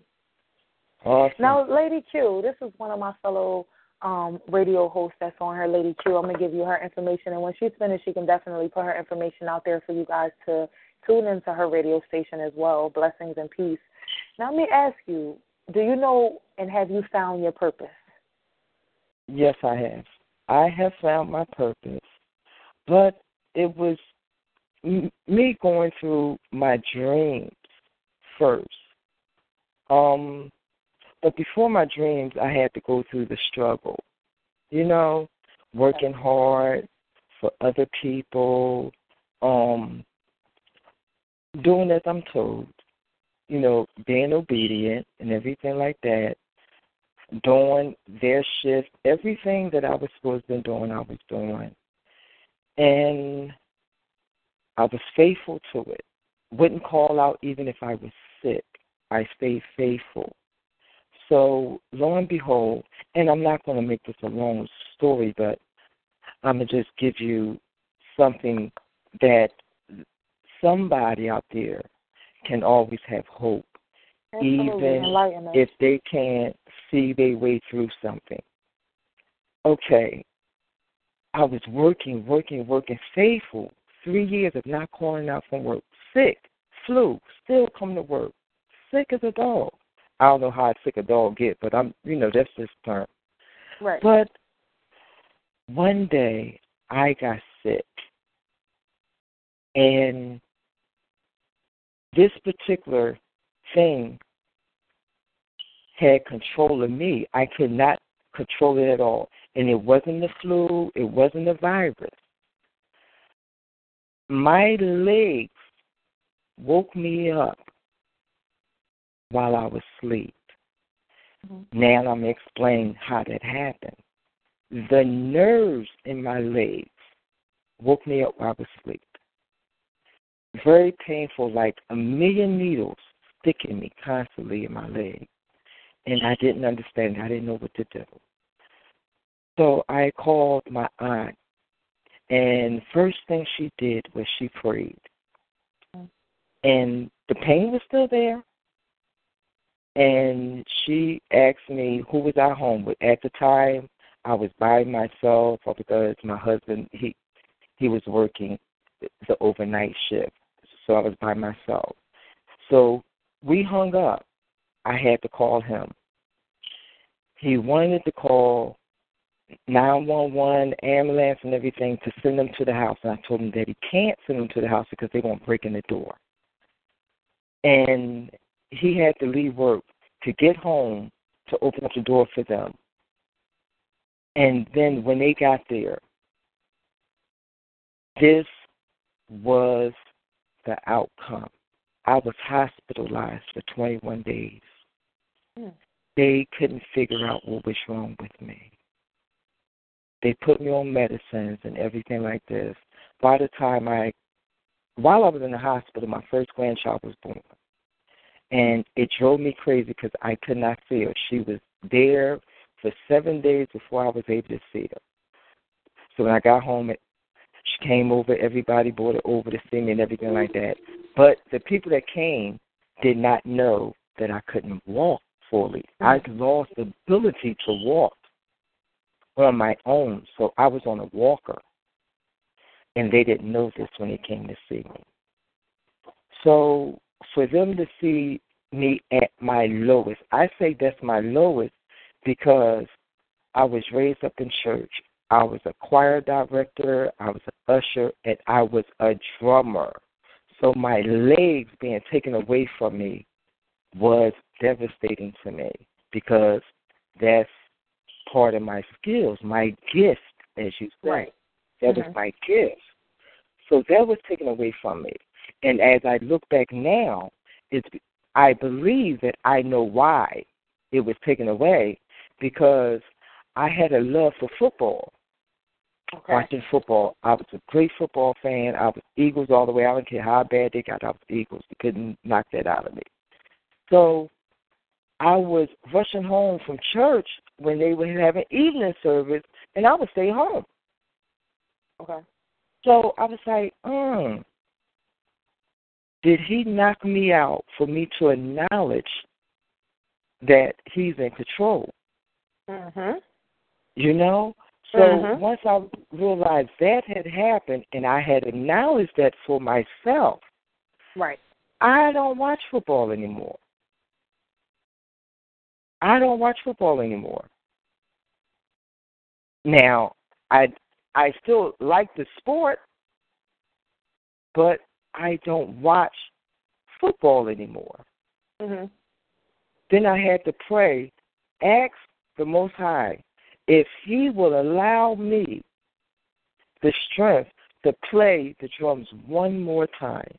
Awesome. Now, Lady Q, this is one of my fellow um radio hosts that's on her, Lady Q. I'm gonna give you her information, and when she's finished, she can definitely put her information out there for you guys to tune into her radio station as well. Blessings and peace. Now, let me ask you: Do you know and have you found your purpose? Yes, I have. I have found my purpose, but it was me going through my dreams first. Um, but before my dreams, I had to go through the struggle. You know, working hard for other people, um, doing as I'm told. You know, being obedient and everything like that doing their shift, everything that I was supposed to be doing, I was doing. And I was faithful to it. Wouldn't call out even if I was sick. I stayed faithful. So lo and behold, and I'm not going to make this a long story, but I'm going to just give you something that somebody out there can always have hope Absolutely. Even if they can't see their way through something. Okay, I was working, working, working, faithful, three years of not calling out from work, sick, flu, still come to work, sick as a dog. I don't know how sick a dog get, but I'm, you know, that's just term. right. But one day I got sick, and this particular thing had control of me. I could not control it at all. And it wasn't the flu, it wasn't the virus. My legs woke me up while I was asleep. Mhm. Now I'm explaining how that happened. The nerves in my legs woke me up while I was asleep. Very painful, like a million needles sticking me constantly in my leg. And I didn't understand. I didn't know what to do. So I called my aunt, and first thing she did was she prayed. And the pain was still there. And she asked me who was I home with. At the time, I was by myself uh, because my husband he he was working the overnight shift, so I was by myself. So we hung up. I had to call him. He wanted to call 911, ambulance, and everything to send them to the house. And I told him that he can't send them to the house because they won't break in the door. And he had to leave work to get home to open up the door for them. And then when they got there, this was the outcome. I was hospitalized for 21 days. Hmm. They couldn't figure out what was wrong with me. They put me on medicines and everything like this. By the time I, while I was in the hospital, my first grandchild was born. And it drove me crazy because I could not see her. She was there for seven days before I was able to see her. So when I got home, it, she came over. Everybody brought her over to see me and everything like that. But the people that came did not know that I couldn't walk fully. I mm-hmm. lost the ability to walk on my own, so I was on a walker. And they didn't know this when they came to see me. So for them to see me at my lowest, I say that's my lowest because I was raised up in church. I was a choir director, I was an usher, and I was a drummer. So my legs being taken away from me was devastating to me because that's part of my skills, my gift, as you say. Right. That Mhm. was my gift. So that was taken away from me. And as I look back now, it's I believe that I know why it was taken away because I had a love for football. Okay. Watching football. I was a great football fan. I was Eagles all the way. I don't care how bad they got. I was Eagles. They couldn't knock that out of me. So I was rushing home from church when they were having evening service, and I would stay home. Okay. So I was like, mm, did he knock me out for me to acknowledge that he's in control? Mhm. You know? So Mhm. once I realized that had happened and I had acknowledged that for myself, Right. I don't watch football anymore. I don't watch football anymore. Now, I I still like the sport, but I don't watch football anymore. Mhm. Then I had to pray, ask the Most High if He will allow me the strength to play the drums one more time.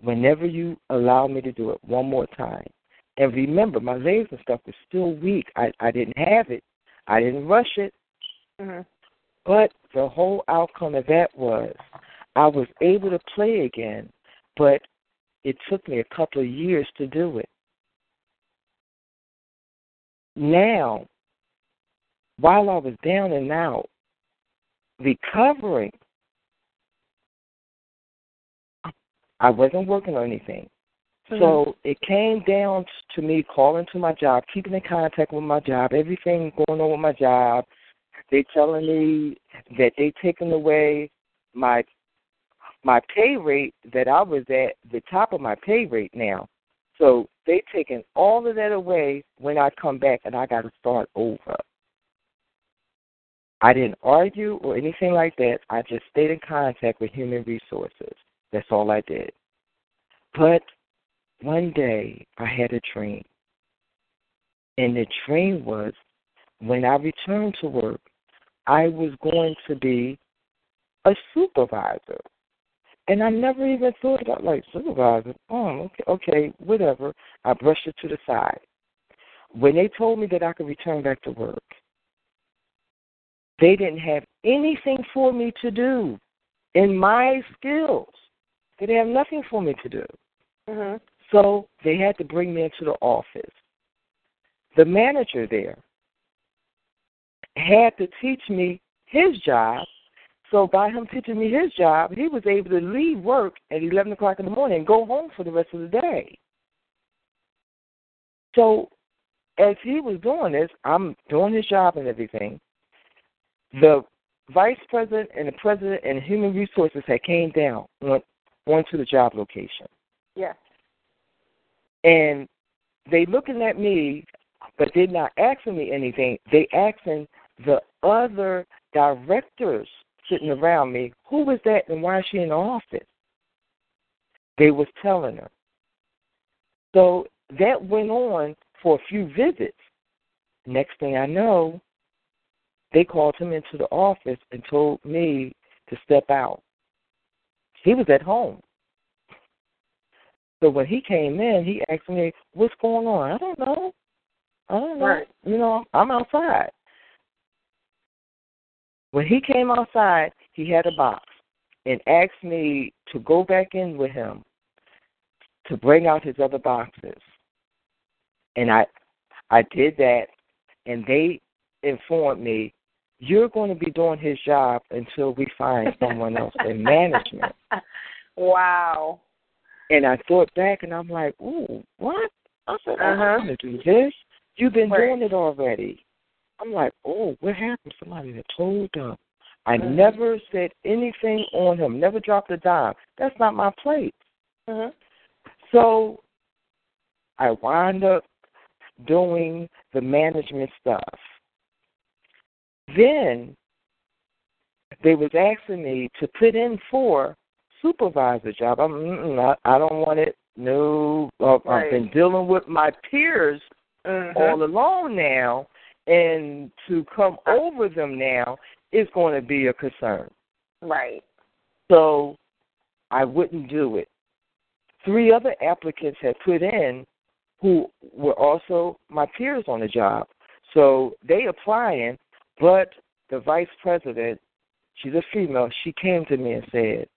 Whenever you allow me to do it one more time. And remember, my legs and stuff was still weak. I, I didn't have it. I didn't rush it. Mhm. But the whole outcome of that was I was able to play again, but it took me a couple of years to do it. Now, while I was down and out, recovering, I wasn't working on anything. Mm-hmm. So it came down to me calling to my job, keeping in contact with my job, everything going on with my job. They telling me that they taking away my my pay rate that I was at the top of my pay rate now. So they taking all of that away when I come back and I got to start over. I didn't argue or anything like that. I just stayed in contact with human resources. That's all I did. But one day I had a dream. And the dream was when I returned to work, I was going to be a supervisor. And I never even thought about like supervisor. Oh, okay, okay, whatever. I brushed it to the side. When they told me that I could return back to work, they didn't have anything for me to do in my skills. They didn't have nothing for me to do. Mhm. So they had to bring me into the office. The manager there had to teach me his job. So by him teaching me his job, he was able to leave work at 11 o'clock in the morning and go home for the rest of the day. So as he was doing this, I'm doing his job and everything. Hmm. The vice president and the president and human resources had came down went onto the job location. Yes. And they looking at me, but they're not asking me anything. They asking the other directors sitting around me, who was that and why is she in the office? They was telling her. So that went on for a few visits. Next thing I know, they called him into the office and told me to step out. He was at home. So when he came in, he asked me, "What's going on?" I don't know. I don't know. Right. You know, I'm outside. When he came outside, he had a box and asked me to go back in with him to bring out his other boxes. And I I did that and they informed me you're going to be doing his job until we find someone else in management. Wow. And I thought back and I'm like, ooh, what? I said, I'm Uh-huh. going to do this. You've been Right. doing it already. I'm like, oh, what happened? Somebody that told him. I Mhm. never said anything on him, never dropped a dime. That's not my plate. Mhm. So I wound up doing the management stuff. Then they was asking me to put in for supervisor job. I'm I, I don't want it. No, uh, Right. I've been dealing with my peers Mhm. all alone now, and to come over them now is going to be a concern. Right. So I wouldn't do it. Three other applicants had put in who were also my peers on the job. So they applying, but the vice president, she's a female, she came to me and said,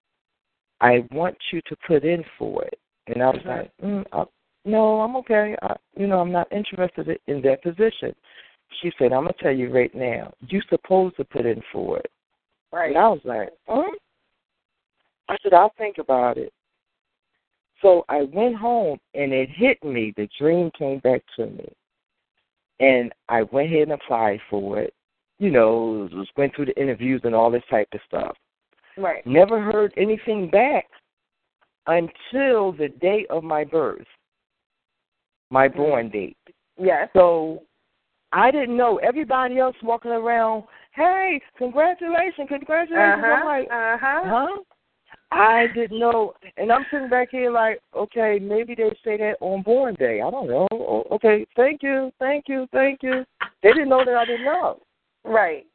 I want you to put in for it. And I was Mhm. like, mm, I, no, I'm okay. I, you know, I'm not interested in that position. She said, I'm going to tell you right now, you're supposed to put in for it. Right. And I was like, huh? I said, I'll think about it. So I went home and it hit me. The dream came back to me. And I went ahead and applied for it. You know, was went through the interviews and all this type of stuff. Right. Never heard anything back until the day of my birth, my mm-hmm. born date. Yes. So I didn't know. Everybody else walking around, hey, congratulations, congratulations. I'm Uh-huh. like, Uh-huh. huh? I didn't know. And I'm sitting back here like, okay, maybe they say that on born day. I don't know. O- Okay, thank you, thank you, thank you. They didn't know that I didn't know. Right.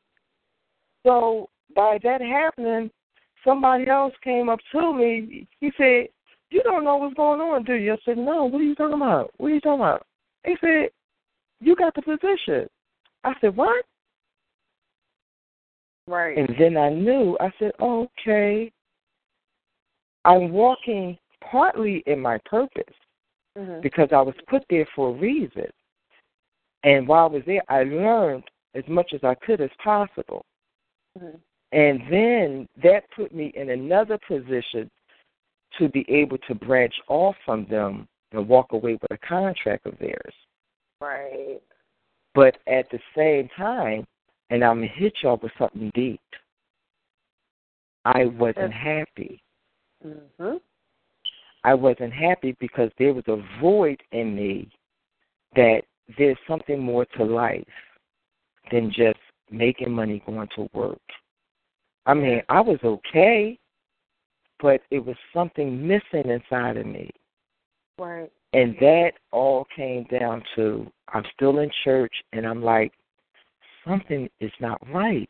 So by that happening, somebody else came up to me. He said, You don't know what's going on, do you? I said, No, what are you talking about? What are you talking about? He said, You got the position. I said, What? Right. And then I knew, I said, Okay. I'm walking partly in my purpose Mhm. because I was put there for a reason. And while I was there, I learned as much as I could as possible. Mhm. And then that put me in another position to be able to branch off from them and walk away with a contract of theirs. Right. But at the same time, and I'm going to hit y'all with something deep, I wasn't happy. Mhm. I wasn't happy because there was a void in me that there's something more to life than just making money going to work. I mean, I was okay, but it was something missing inside of me. Right. And that all came down to I'm still in church and I'm like, something is not right.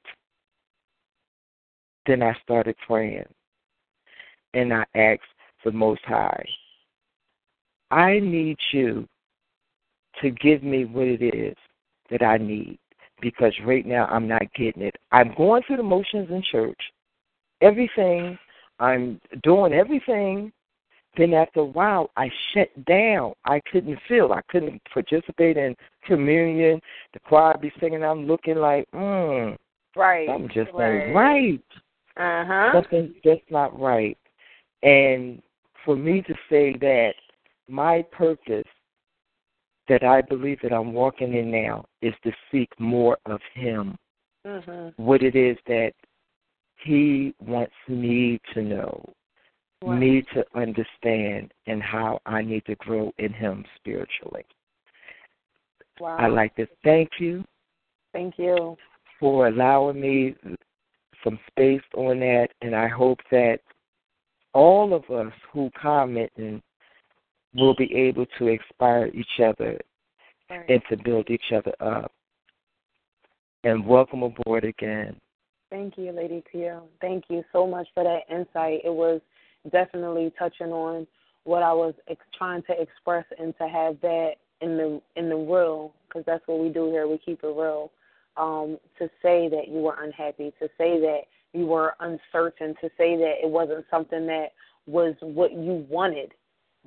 Then I started praying and I asked the Most High, I need you to give me what it is that I need because right now I'm not getting it. I'm going through the motions in church, everything, I'm doing everything. Then after a while, I shut down. I couldn't feel. I couldn't participate in communion. The choir be singing. I'm looking like, mm, Right. I'm just right. ain't right Uh-huh. Something's just not right. And for me to say that my purpose that I believe that I'm walking in now is to seek more of Him, Mhm. what it is that He wants me to know, Me to understand, and how I need to grow in Him spiritually. Wow. I'd like to thank you Thank you. for allowing me some space on that, and I hope that all of us who comment and will be able to inspire each other Right. and to build each other up. And welcome aboard again. Thank you, Lady Tia. Thank you so much for that insight. It was definitely touching on what I was ex- trying to express and to have that in the in the real, because that's what we do here. We keep it real. Um, to say that you were unhappy, to say that you were uncertain, to say that it wasn't something that was what you wanted,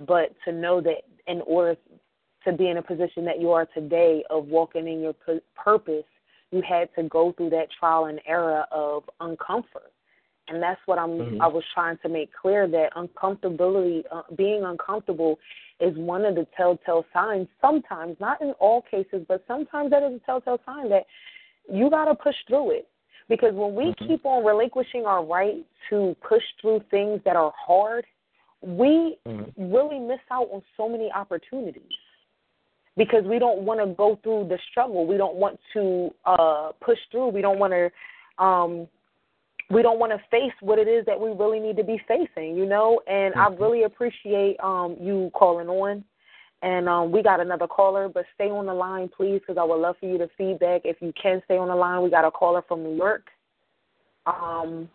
but to know that in order to be in a position that you are today of walking in your purpose, you had to go through that trial and error of uncomfort. And that's what I'm Mhm. I was trying to make clear that uncomfortability uh, being uncomfortable is one of the telltale signs sometimes, not in all cases, but sometimes that is a telltale sign that you got to push through it. Because when we Mhm. keep on relinquishing our right to push through things that are hard, we Mhm. really miss out on so many opportunities because we don't want to go through the struggle. We don't want to uh push through. We don't want to um we don't want to face what it is that we really need to be facing, you know? And I Mhm. really appreciate um you calling on. And um we got another caller, but stay on the line please cuz I would love for you to feedback if you can stay on the line. We got a caller from New York. Um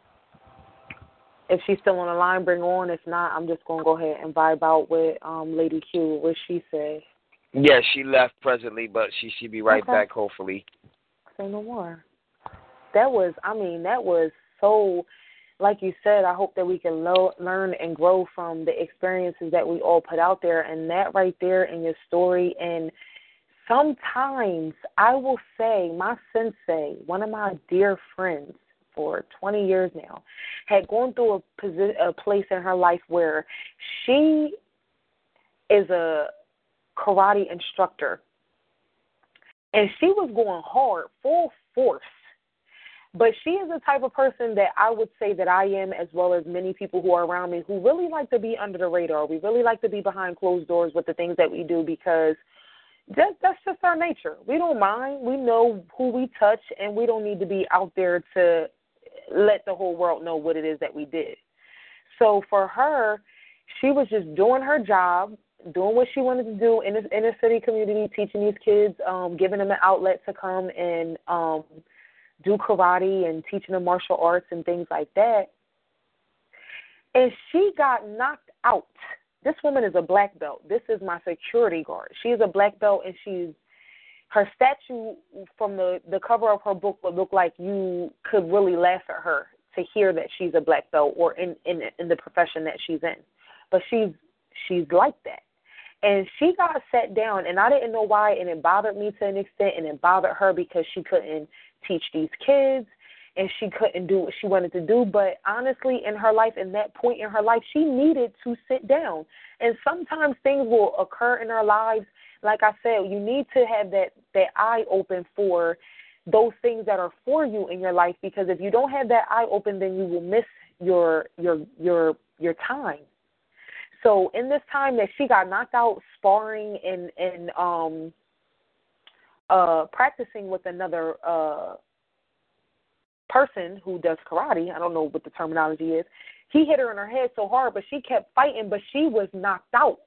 if she's still on the line, bring on. If not, I'm just gonna go ahead and vibe out with um Lady Q. What she say? Yeah, she left presently, but she should be right Okay. back, hopefully. Say no more. That was, I mean, that was so. Like you said, I hope that we can lo- learn and grow from the experiences that we all put out there, and that right there in your story. And sometimes I will say, my sensei, one of my dear friends for 20 years now, had gone through a, posi- a place in her life where she is a karate instructor and she was going hard, full force. But she is the type of person that I would say that I am, as well as many people who are around me, who really like to be under the radar. We really like to be behind closed doors with the things that we do because that, that's just our nature. We don't mind. We know who we touch, and we don't need to be out there to let the whole world know what it is that we did. So for her, she was just doing her job, doing what she wanted to do in this inner city community, teaching these kids, um, giving them an outlet to come and um, do karate and teaching them martial arts and things like that. And she got knocked out. This woman is a black belt. This is my security guard. She is a black belt, and she's her statue from the the cover of her book would look like you could really laugh at her to hear that she's a black belt or in in in the profession that she's in. But she's she's like that. And she got set down and I didn't know why and it bothered me to an extent and it bothered her because she couldn't teach these kids and she couldn't do what she wanted to do. But honestly, in her life, in that point in her life, she needed to sit down. And sometimes things will occur in our lives. Like I said, you need to have that that eye open for those things that are for you in your life. Because if you don't have that eye open, then you will miss your your your your time. So in this time that she got knocked out sparring and and um uh practicing with another uh person who does karate, I don't know what the terminology is, he hit her in her head so hard but she kept fighting but she was knocked out.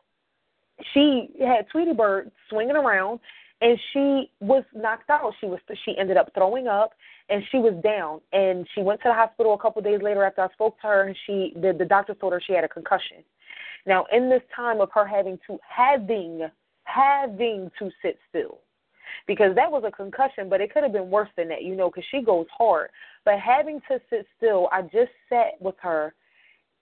She had Tweety Bird swinging around and she was knocked out. She was she ended up throwing up and she was down and she went to the hospital a couple of days later after I spoke to her and she the, the doctor told her she had a concussion. Now in this time of her having to having having to sit still because that was a concussion, but it could have been worse than that, you know, because she goes hard. But having to sit still, I just sat with her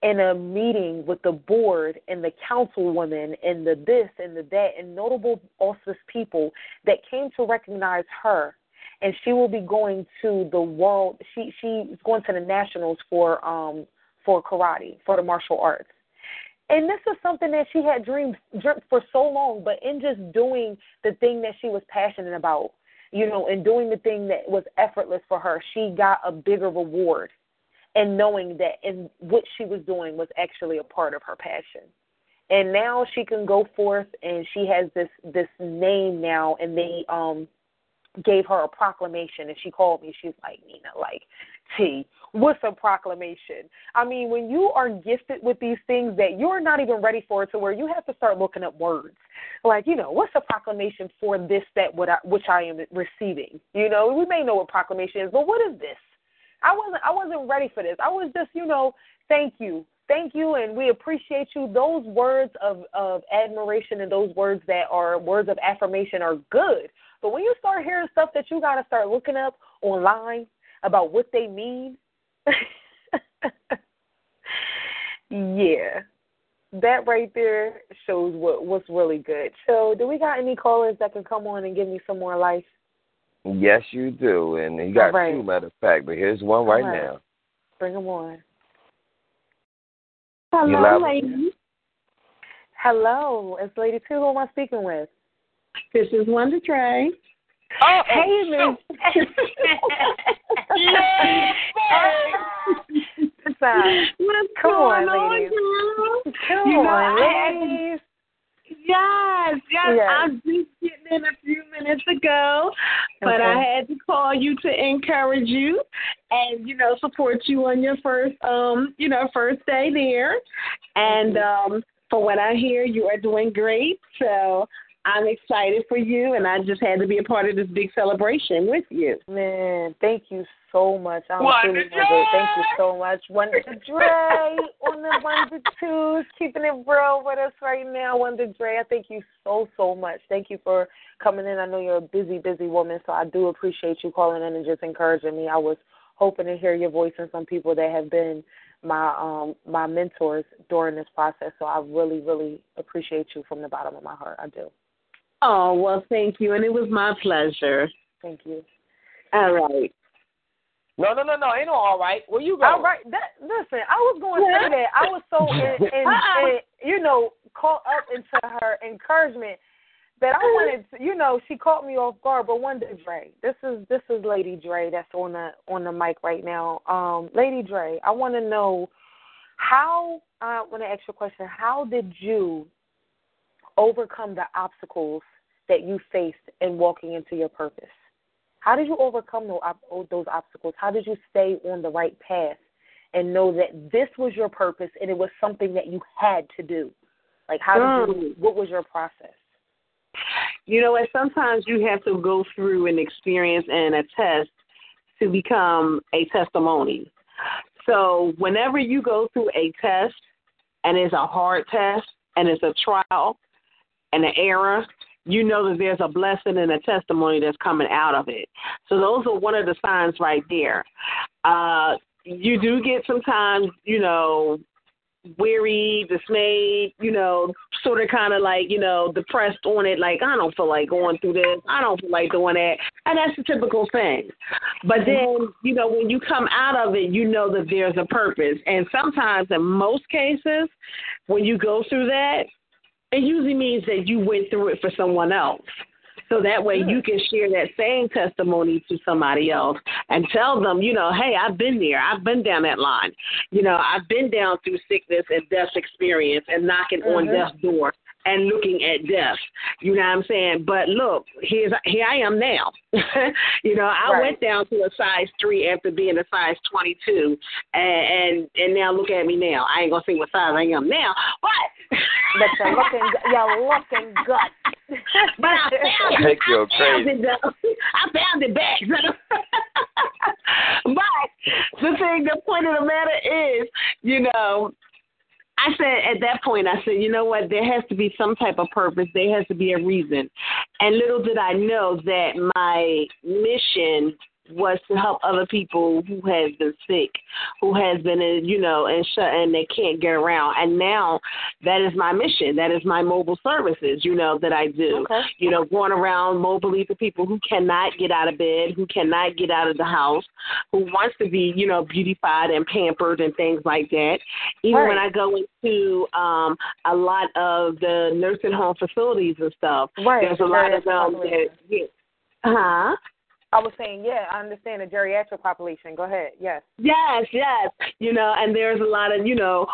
in a meeting with the board and the councilwoman and the this and the that and notable office people that came to recognize her. And she will be going to the world. She she's going to the nationals for um for karate for the martial arts. And this was something that she had dreamed dreamt for so long, but in just doing the thing that she was passionate about, you know, and doing the thing that was effortless for her, she got a bigger reward and knowing that and what she was doing was actually a part of her passion. And now she can go forth and she has this this name now and they um gave her a proclamation and she called me, she's like, Nina, like, T, what's a proclamation? I mean, when you are gifted with these things that you're not even ready for to where you have to start looking up words. Like, you know, what's a proclamation for this that what I, which I am receiving? You know, we may know what proclamation is, but what is this? I wasn't I wasn't ready for this. I was just, you know, thank you. Thank you and we appreciate you. Those words of, of admiration and those words that are words of affirmation are good. But when you start hearing stuff that you gotta start looking up online about what they mean yeah. that right there shows what what's really good. So, do we got any callers that can come on and give me some more life? Yes, you do, and you got right. two, matter of fact. But here's one right, right. now. Bring them on. You Hello, live- ladies. Hello, it's Lady Two. Who am I speaking with? This is Wonder Trey. Oh, oh hey, Miss. What's up? What's Come going on, ladies. girl? Come You know, on, I- ladies. Yes, yes, Yes. I'm just getting in a few minutes ago, but I had to call you to encourage you and you know support you on your first um you know first day there, and um for what I hear, you are doing great. So I'm excited for you, and I just had to be a part of this big celebration with you. Man, thank you so much. I'm Wonder truly humbled. Thank you so much. Wonder Dre on the Wonder Twos, keeping it real with us right now. Wonder Dre, I thank you so, so much. Thank you for coming in. I know you're a busy, busy woman, so I do appreciate you calling in and just encouraging me. I was hoping to hear your voice and some people that have been my um my mentors during this process. So I really, really appreciate you from the bottom of my heart. I do. Oh well, thank you, and it was my pleasure. Thank you. All right. No, no, no, no. Ain't no all right. Where you going? All right. That, listen, I was going to say that. I was so in, in, in, you know, caught up into her encouragement that I wanted, to, you know, she caught me off guard. But one day, Dre, this is this is Lady Dre that's on the on the mic right now. Um, Lady Dre, I want to know how. I want to ask you a question. How did you overcome the obstacles that you faced in walking into your purpose? How did you overcome those, obstacles? How did you stay on the right path and know that this was your purpose and it was something that you had to do? Like, how did you? Mm. What was your process? You know what? Sometimes you have to go through an experience and a test to become a testimony. So whenever you go through a test and it's a hard test and it's a trial and an error, you know that there's a blessing and a testimony that's coming out of it. So those are one of the signs right there. Uh, you do get sometimes, you know, weary, dismayed, you know, sort of kind of like, you know, depressed on it, like, I don't feel like going through this. I don't feel like doing that. And that's the typical thing. But then, you know, when you come out of it, you know that there's a purpose. And sometimes, in most cases, when you go through that, it usually means that you went through it for someone else. So that way you can share that same testimony to somebody else and tell them, you know, hey, I've been there. I've been down that line. You know, I've been down through sickness and death experience and knocking on Mhm. death's door and looking at death. You know what I'm saying? But look, here's here I am now. you know, I Right. went down to a size three after being a size twenty two and, and and now look at me now. I ain't gonna say what size I am now, but But you're looking, you're looking good. but I found it. Think you're I found crazy. it though. I found it back. but the thing, the point of the matter is, you know, I said at that point, I said, you know what? There has to be some type of purpose. There has to be a reason. And little did I know that my mission was to help other people who has been sick, who has been in, you know, and shut and they can't get around. And now that is my mission. That is my mobile services, you know, that I do. Okay. You know, going around mobily to people who cannot get out of bed, who cannot get out of the house, who wants to be, you know, beautified and pampered and things like that. Even when I go into um a lot of the nursing home facilities and stuff, Right. there's a lot of them that yeah. Huh? I was saying, yeah, I understand the geriatric population. Go ahead. Yes. Yes, yes. You know, and there's a lot of, you know,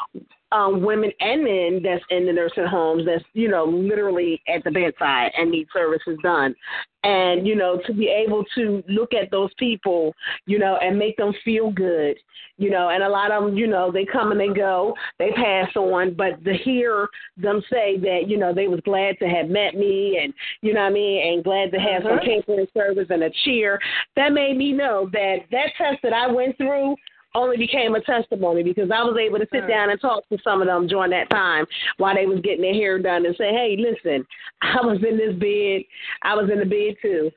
um, women and men that's in the nursing homes that's, you know, literally at the bedside and need services done. And, you know, to be able to look at those people, you know, and make them feel good, you know, and a lot of them, you know, they come and they go, they pass on, but to hear them say that, you know, they was glad to have met me and, you know what I mean, and glad to have some Mhm. catering service and a cheer, that made me know that that test that I went through only became a testimony because I was able to sit down and talk to some of them during that time while they was getting their hair done and say, Hey, listen, I was in this bed I was in the bed too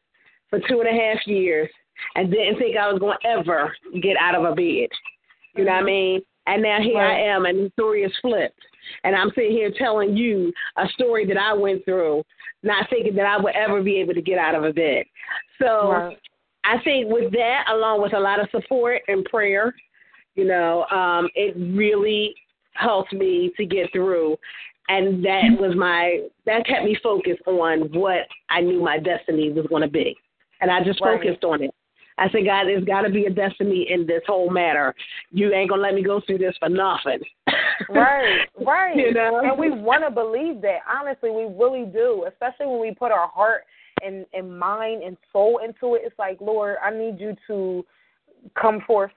for two and a half years and didn't think I was gonna ever get out of a bed. You know what I mean? And now here Right. I am, and the story is flipped. And I'm sitting here telling you a story that I went through, not thinking that I would ever be able to get out of a bed. So Right. I think with that, along with a lot of support and prayer, you know, um, it really helped me to get through. And that was my that kept me focused on what I knew my destiny was going to be, and I just Right. focused on it. I said, God, there's got to be a destiny in this whole matter. You ain't gonna let me go through this for nothing. Right, right. You know? And we want to believe that. Honestly, we really do. Especially when we put our heart and and mind and soul into it. It's like, Lord, I need you to come forth.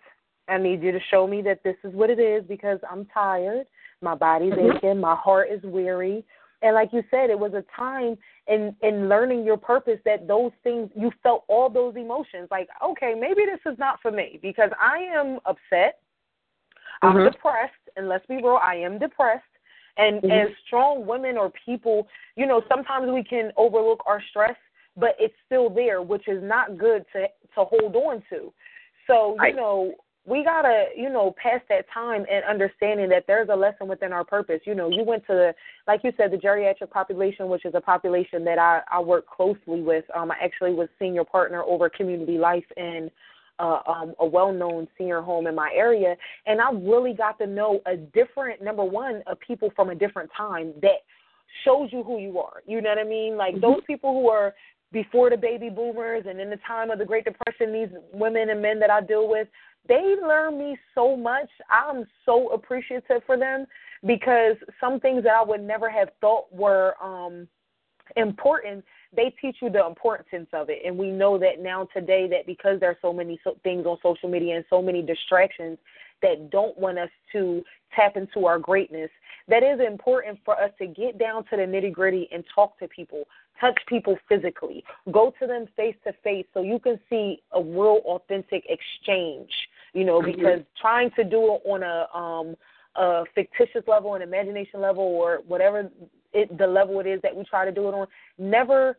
I need you to show me that this is what it is because I'm tired. My body's Mhm. aching. My heart is weary. And like you said, it was a time in in learning your purpose that those things you felt all those emotions. Like, okay, maybe this is not for me because I am upset. I'm Mhm. depressed, and let's be real, I am depressed. And Mhm. as strong women or people, you know, sometimes we can overlook our stress, but it's still there, which is not good to to hold on to. So, you know, we gotta, you know, pass that time and understanding that there's a lesson within our purpose. You know, you went to the, like you said, the geriatric population, which is a population that I I work closely with. Um, I actually was senior partner over community life in uh, um, a well-known senior home in my area, and I really got to know a different number one of people from a different time that shows you who you are. You know what I mean? Like those people who are before the baby boomers and in the time of the Great Depression, these women and men that I deal with, they learn me so much. I'm so appreciative for them because some things that I would never have thought were um important they teach you the importance of it and we know that now today that because there's so many so, things on social media and so many distractions that don't want us to tap into our greatness that is important for us to get down to the nitty gritty and talk to people touch people physically go to them face to face so you can see a real authentic exchange you know because trying to do it on a um a fictitious level an imagination level or whatever it, the level it is that we try to do it on never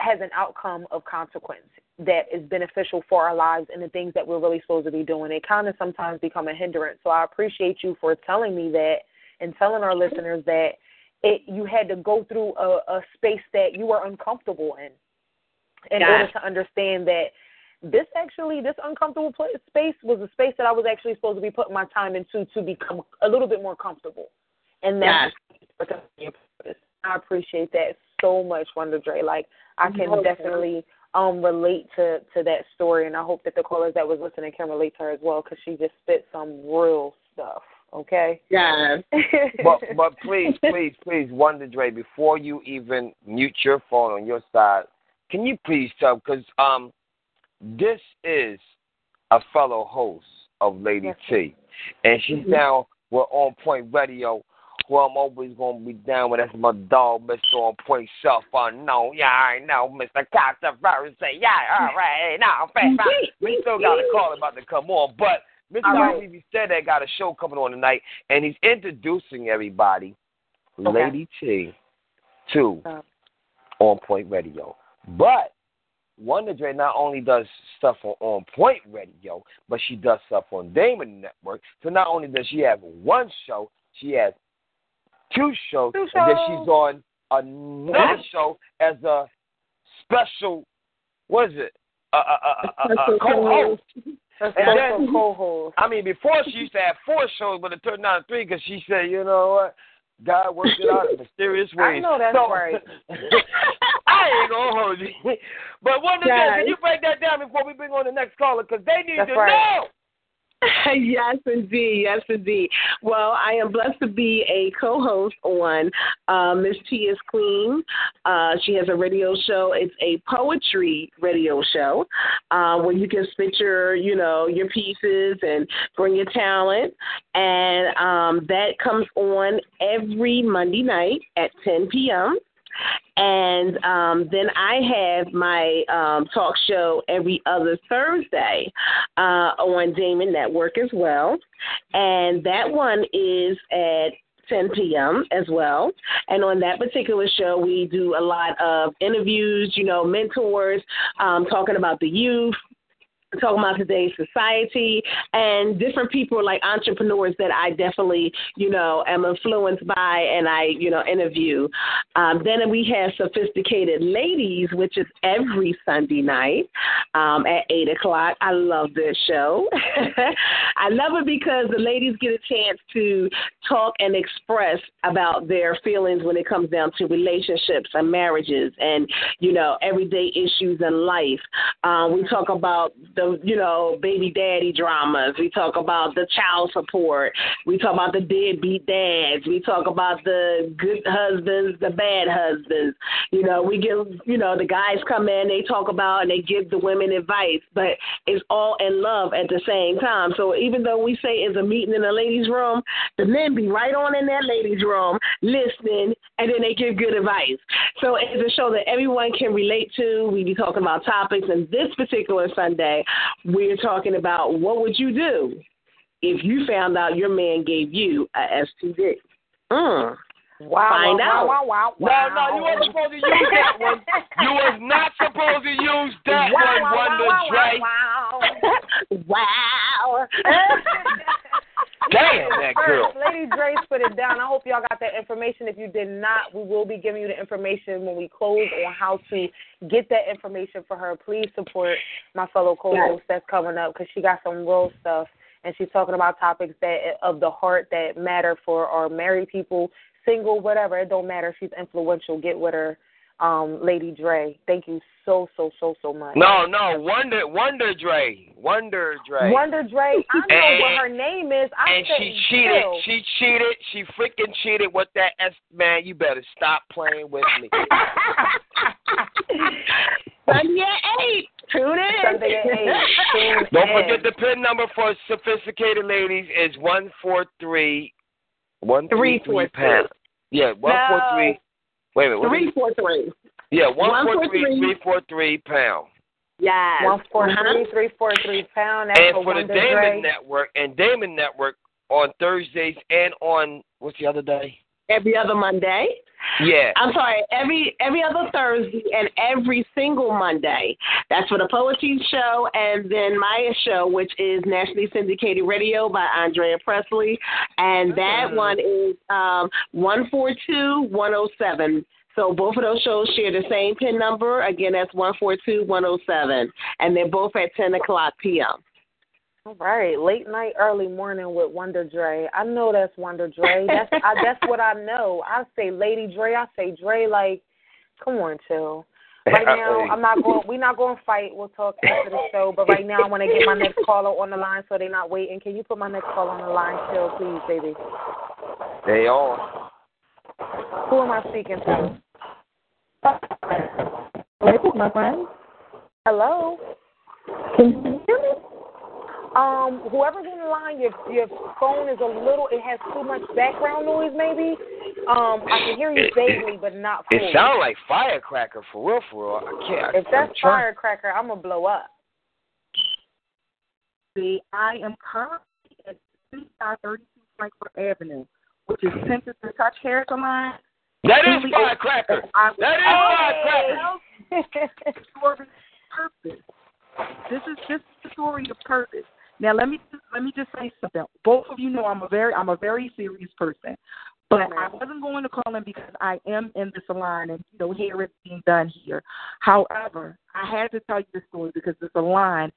has an outcome of consequence that is beneficial for our lives and the things that we're really supposed to be doing. It kind of sometimes become a hindrance. So I appreciate you for telling me that and telling our listeners that it you had to go through a, a space that you were uncomfortable in in Yeah. order to understand that this actually this uncomfortable pla space was a space that I was actually supposed to be putting my time into to become a little bit more comfortable. And that's I appreciate that so much, Wonder Dre. Like I can Okay. definitely um relate to to that story, and I hope that the callers that was listening can relate to her as well because she just spit some real stuff. Okay. Yeah. but but please, please, please, Wonder Dre, before you even mute your phone on your side, can you please tell? Because um, this is a fellow host of Lady Yes, T, and she's Mhm. now with On Point Radio, who I'm always gonna be down with. That's my dog, Mr. On Point Self Unknown. Yeah, I know, Mr. Controversy. Yeah, all right, now. We still got a call about to come on, but. Mr. Right. Habibi said that got a show coming on tonight, and he's introducing everybody, Okay. Lady T, to Uh. On Point Radio. But Wonder Dre not only does stuff on On Point Radio, but she does stuff on Damon Network. So not only does she have one show, she has two shows, Two and then she's on another show as a special. What is it? A, a, a, a, a, a co-host. A And special then- co-host. I mean, before she used to have four shows, but it turned down to three because she said, you know what? God worked it out in mysterious ways. I know that's so, right. I ain't gonna hold you. But one of the Yes. can you break that down before we bring on the next caller? Because they need That's to right. know. yes, indeed. Yes, indeed. Well, I am blessed to be a co-host on uh, Miss T is Queen. Uh, she has a radio show. It's a poetry radio show uh, where you can spit your, you know, your pieces and bring your talent. And um, that comes on every Monday night at 10 p.m. And um, then I have my um, talk show every other Thursday uh, on Damon Network as well. And that one is at 10 p.m. as well. And on that particular show, we do a lot of interviews, you know, mentors, um, talking about the youth. Talking about today's society and different people like entrepreneurs that I definitely, you know, am influenced by and I, you know, interview. Um, then we have Sophisticated Ladies, which is every Sunday night um, at 8 o'clock. I love this show. I love it because the ladies get a chance to talk and express about their feelings when it comes down to relationships and marriages and, you know, everyday issues in life. Um, we talk about the, you know, baby daddy dramas. We talk about the child support. We talk about the deadbeat dads. We talk about the good husbands, the bad husbands. You know, we give, you know, the guys come in, they talk about and they give the women advice, but it's all in love at the same time. So even though we say it's a meeting in the ladies' room, the men be right on in that ladies' room listening, and then they give good advice. So it's a show that everyone can relate to. We be talking about topics, and this particular Sunday, we're talking about what would you do if you found out your man gave you a STD. Mm. Wow, Find wow, out. Wow, wow, No, wow, no, you wasn't supposed to use that one. You was not supposed to use that wow, one, wow, Wonder wow, Dre. Wow, wow. Damn, that girl. First, Lady Dre's put it down. I hope y'all got that information. If you did not, we will be giving you the information when we close on how to get that information for her. Please support my fellow co-host that's coming up because she got some real stuff and she's talking about topics that of the heart that matter for our married people, single, whatever. It don't matter. She's influential. Get with her, um, Lady Dre. Thank you so so so so much. No, no, Wonder, Wonder Dre, Wonder Dre. Wonder Dre. I know And- what her name is. I and she cheated. Jill. She cheated. She freaking cheated with that S. Man, you better stop playing with me. Sunday at 8. Tune in. Sunday at eight. Tune Don't in. forget the pin number for sophisticated ladies is one four three one three three 343. pound. Yeah, one four three. Wait a minute. what is it? 343. Yeah, one four three 143. three four three pound. Yes. One four Uh-huh. three three four three pound. That's And for for the Damon Dre. Network and Damon Network on Thursdays and on what's the other day? Every other Monday. Yeah. I'm sorry, every every other Thursday and every single Monday. That's for the poetry show and then my show, which is nationally syndicated radio by Andrea Presley, and that one is um one four two one oh seven. So both of those shows share the same pin number. Again, that's one four two one oh seven, and they're both at ten o'clock p.m. All right, late night, early morning with Wonder Dre. I know that's Wonder Dre. That's I, that's what I know. I say Lady Dre. I say Dre. Like, come on, chill. Right now, I'm not going. We're not going to fight. We'll talk after the show. But right now, I want to get my next caller on the line so they're not waiting. Can you put my next caller on the line, chill, please, baby? They on. Who am I speaking to? This is my friend. Hello. Can you hear me? Um, whoever's in the line, your your phone is a little. It has too much background noise. Maybe. Um, I can hear you It- it- vaguely, but not It fully. sounds like firecracker for real, for real. I can't. If I'm that's firecracker, I'm gonna blow up. See, I am currently at 3532 Frankford Avenue, which is Tempted to Touch Hair Salon. That is firecracker. That is firecracker. purpose. This is this is the story of purpose. Now let me let me just say something. Both of you know I'm a very I'm a very serious person. But I wasn't going to call in because I am in the salon and you know hair is being done here. However, I had to tell you the story because the salon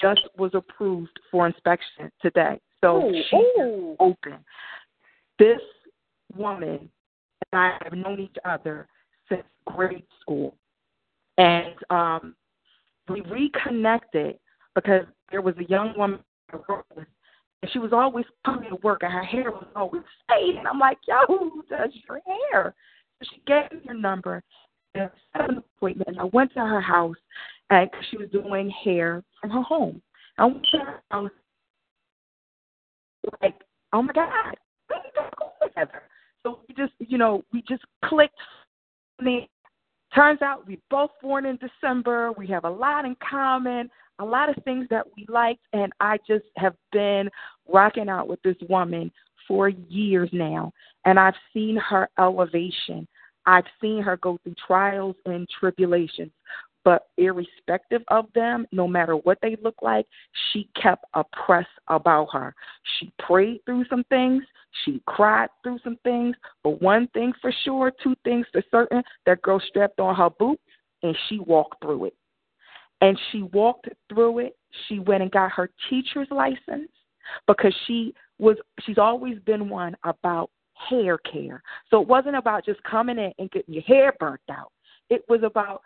just was approved for inspection today. So Ooh, she is ooh. open. This woman and I have known each other since grade school. And um we reconnected because there was a young woman And she was always coming to work and her hair was always and I'm like, Yo, who does your hair? So she gave me her number and I set an appointment and I went to her house and she was doing hair from her home. I went to her house like, oh my God, we need to go together. So we just, you know, we just clicked. I mean, turns out we both born in December. We have a lot in common, a lot of things that we liked, and I just have been rocking out with this woman for years now, and I've seen her elevation. I've seen her go through trials and tribulations, But irrespective of them, no matter what they look like, she kept a press about her. She prayed through some things, she cried through some things, but one thing for sure, two things for certain, that girl strapped on her boots and she walked through it. And she walked through it. She went and got her teacher's license because she was she's always been one about hair care. So it wasn't about just coming in and getting your hair burnt out. It was about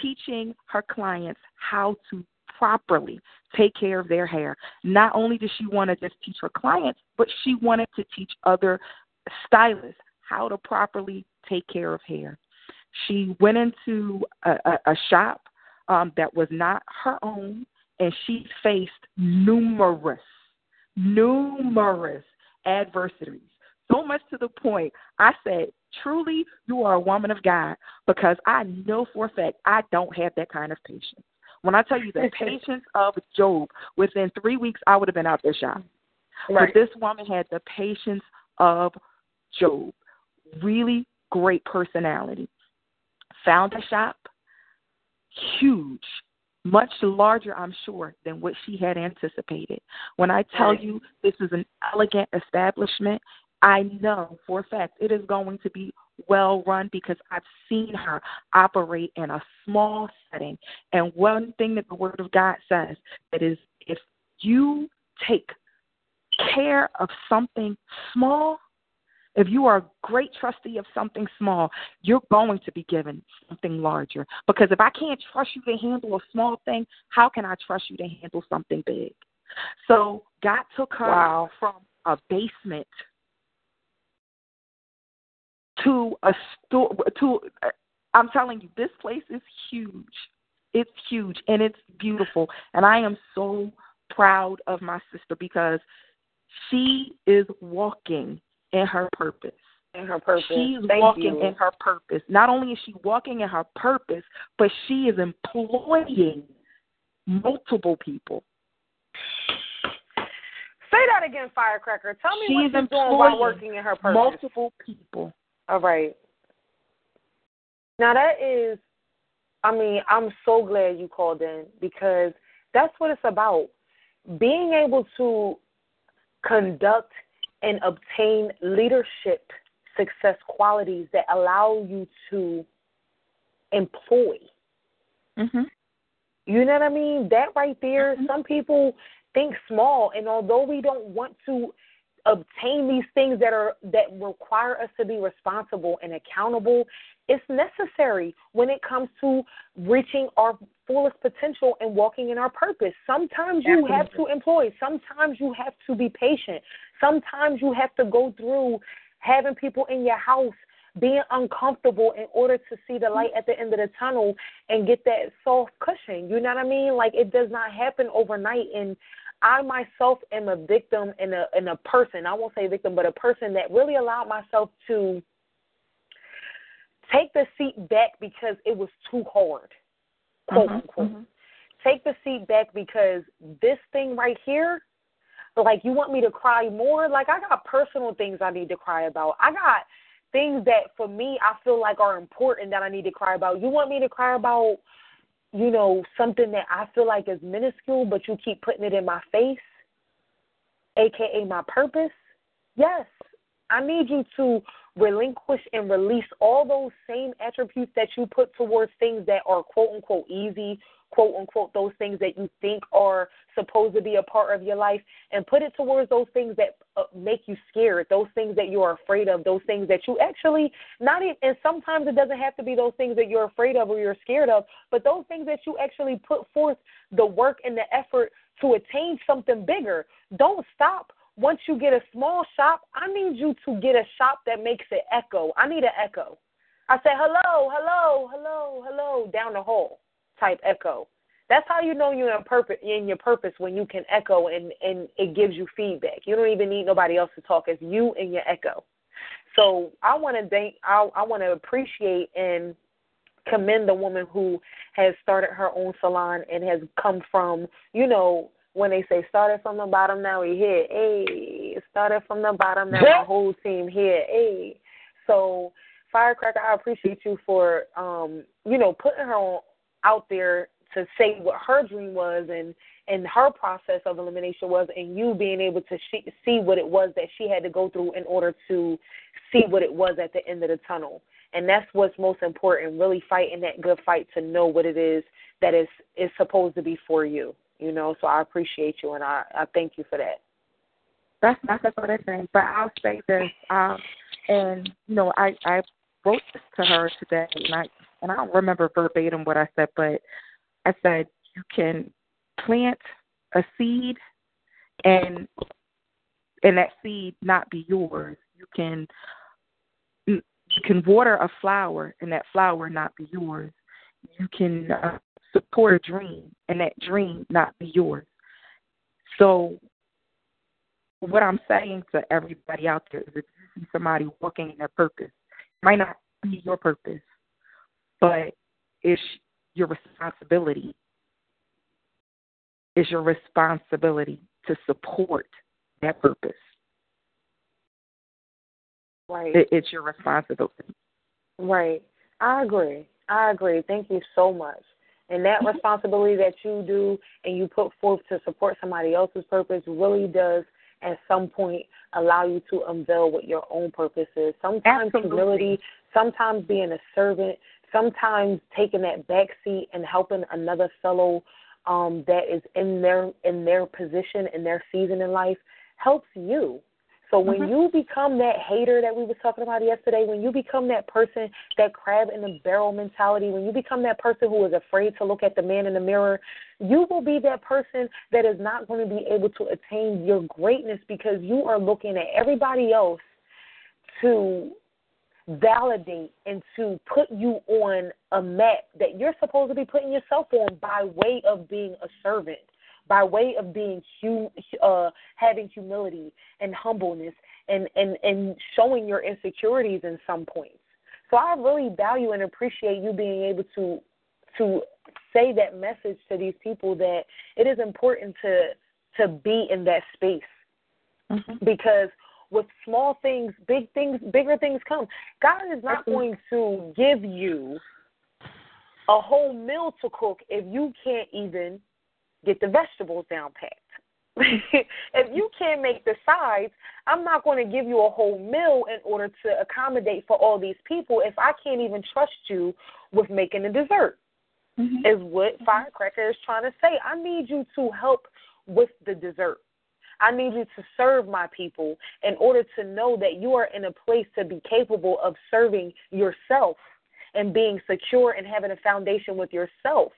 teaching her clients how to properly take care of their hair. Not only did she want to just teach her clients, but she wanted to teach other stylists how to properly take care of hair. She went into a, a, a shop um, that was not her own, and she faced numerous, numerous adversities. So much to the point, I said, truly, you are a woman of God because I know for a fact I don't have that kind of patience. When I tell you the patience of Job, within three weeks, I would have been out there shopping. Right. But this woman had the patience of Job. Really great personality. Found a shop, huge, much larger, I'm sure, than what she had anticipated. When I tell you this is an elegant establishment, I know for a fact it is going to be well run because I've seen her operate in a small setting. And one thing that the Word of God says that is if you take care of something small, if you are a great trustee of something small, you're going to be given something larger. Because if I can't trust you to handle a small thing, how can I trust you to handle something big? So God took her Wow. from a basement to a store to uh, I'm telling you this place is huge. It's huge and it's beautiful and I am so proud of my sister because she is walking in her purpose. In her purpose. She's Thank walking you. in her purpose. Not only is she walking in her purpose, but she is employing multiple people. Say that again, Firecracker. Tell me She what she's doing while working in her purpose. Multiple people. All right. Now that is, I mean, I'm so glad you called in because that's what it's about. Being able to conduct and obtain leadership success qualities that allow you to employ. Mhm. You know what I mean? That right there, Mhm. some people think small and although we don't want to obtain these things that are that require us to be responsible and accountable, it's necessary when it comes to reaching our fullest potential and walking in our purpose. Sometimes you have to employ, sometimes you have to be patient. Sometimes you have to go through having people in your house being uncomfortable in order to see the light at the end of the tunnel and get that soft cushion. You know what I mean? Like it does not happen overnight and I myself am a victim and a and a person, I won't say victim, but a person that really allowed myself to take the seat back because it was too hard. Quote Mhm, unquote. mhm. Take the seat back because this thing right here like you want me to cry more like i got personal things i need to cry about i got things that for me i feel like are important that i need to cry about you want me to cry about you know something that i feel like is minuscule but you keep putting it in my face aka my purpose yes i need you to relinquish and release all those same attributes that you put towards things that are quote unquote easy quote unquote those things that you think are supposed to be a part of your life and put it towards those things that uh, make you scared those things that you are afraid of those things that you actually not even and sometimes it doesn't have to be those things that you're afraid of or you're scared of but those things that you actually put forth the work and the effort to attain something bigger. Don't stop. Once you get a small shop i need you to get a shop that makes it echo. I need an echo. I say hello hello hello hello down the hall type echo. That's how you know you're in purpose in your purpose when you can echo and and it gives you feedback. You don't even need nobody else to talk. It's you and your echo. So I want to thank I I want to appreciate and commend the woman who has started her own salon and has come from you know when they say started from the bottom now we here hey started from the bottom now the whole team here hey so firecracker I appreciate you for um you know putting her on out there to say what her dream was and and her process of elimination was and you being able to see what it was that she had to go through in order to see what it was at the end of the tunnel. And that's what's most important really fighting that good fight to know what it is that is is supposed to be for you you know? So i appreciate you and i i thank you for that. That's not the sort of thing but i'll say this um and you know i i wrote to her today and i and i don't remember verbatim what i said but i said you can plant a seed and and that seed not be yours you can you can water a flower and that flower not be yours. You can uh, support a dream and that dream not be yours. So, what I'm saying to everybody out there is if you see somebody walking in their purpose, might not be your purpose, but it's your responsibility. It's your responsibility to support that purpose. Right. It, it's your responsibility. Right. I agree. I agree. Thank you so much. And that responsibility that you do and you put forth to support somebody else's purpose really does at some point allow you to unveil what your own purpose is. Sometimes Absolutely. humility, sometimes being a servant, sometimes taking that back seat and helping another fellow um, that is in their in their position in their season in life helps you. So when Mhm. you become that hater that we were talking about yesterday, when you become that person, that crab in the barrel mentality, when you become that person who is afraid to look at the man in the mirror, you will be that person that is not going to be able to attain your greatness because you are looking at everybody else to validate and to put you on a map that you're supposed to be putting yourself on by way of being a servant by way of being hu- uh, having humility and humbleness and, and, and showing your insecurities in some points. So I really value and appreciate you being able to to say that message to these people that it is important to to be in that space Mm-hmm. because with small things, big things, bigger things come. God is not going to give you a whole meal to cook if you can't even get the vegetables down packed. if you can't make the sides, I'm not going to give you a whole meal in order to accommodate for all these people if I can't even trust you with making the dessert. Mm-hmm. Is what Firecracker is trying to say. I need you to help with the dessert. I need you to serve my people in order to know that you are in a place to be capable of serving yourself and being secure and having a foundation with yourself.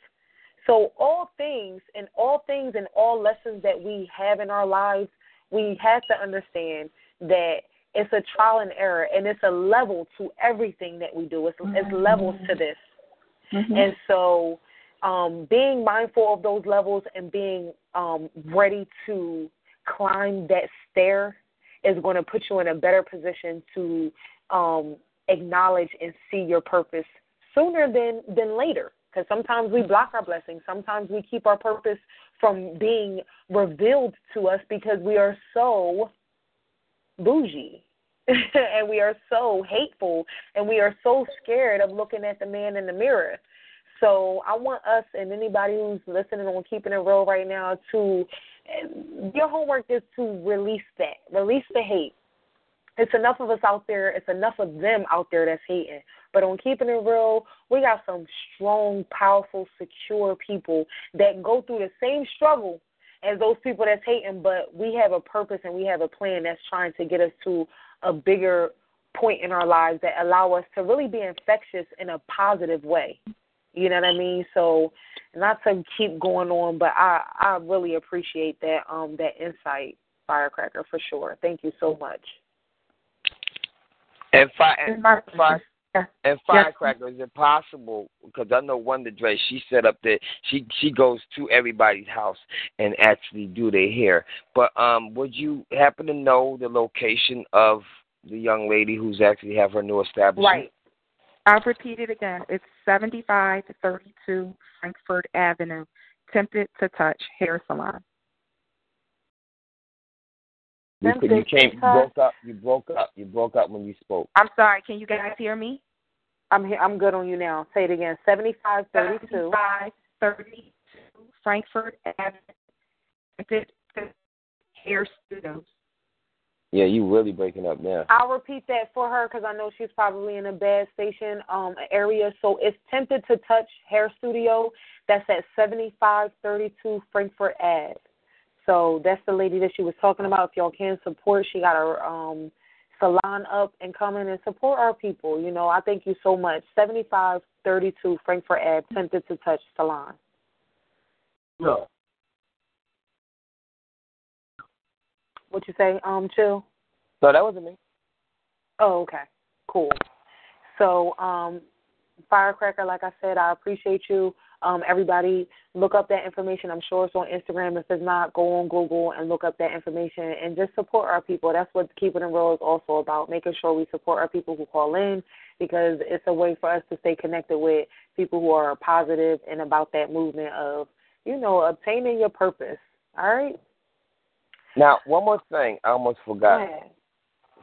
So all things and all things and all lessons that we have in our lives, we have to understand that it's a trial and error and it's a level to everything that we do. It's, it's levels to this. Mm-hmm. And so um, being mindful of those levels and being um, ready to climb that stair is going to put you in a better position to um, acknowledge and see your purpose sooner than, than later. Because sometimes we block our blessings. Sometimes we keep our purpose from being revealed to us because we are so bougie and we are so hateful and we are so scared of looking at the man in the mirror. So I want us and anybody who's listening on keeping it real right now to your homework is to release that, release the hate. It's enough of us out there. It's enough of them out there that's hating. But on keeping it real, we got some strong, powerful, secure people that go through the same struggle as those people that's hating, but we have a purpose and we have a plan that's trying to get us to a bigger point in our lives that allow us to really be infectious in a positive way. You know what I mean? So not to keep going on, but I I really appreciate that um that insight, Firecracker, for sure. Thank you so much. And It's and, fire, Yeah. and firecracker is it possible? Because I know Wonder Dre, she set up that she she goes to everybody's house and actually do their hair. But um, would you happen to know the location of the young lady who's actually have her new establishment? Right. I'll repeat it again. It's 7532 Frankford Avenue, Tempted to Touch Hair Salon. You, you came you broke up. You broke up. You broke up when you spoke. I'm sorry, can you guys hear me? I'm here. I'm good on you now. Say it again. Seventy-five thirty-two. Seventy-five thirty-two Frankford Avenue, Hair Studios. Yeah, you really breaking up now. I'll repeat that for her because I know she's probably in a bad station um area. So it's Tempted to Touch Hair Studio. That's at 7532 Frankford Ave. So that's the lady that she was talking about. If y'all can support, she got her um salon up and come in and support our people. You know, I thank you so much. 7532 Frankford Ave, Tempted to Touch Salon. No. What you say, um, Chill? No, that wasn't me. Oh, okay. Cool. So, um, Firecracker, like I said, I appreciate you. Um, everybody, look up that information. I'm sure it's on Instagram. If it's not, go on Google and look up that information and just support our people. That's what Keeping It Real is also about, making sure we support our people who call in because it's a way for us to stay connected with people who are positive and about that movement of, you know, obtaining your purpose. All right? Now, one more thing. I almost forgot.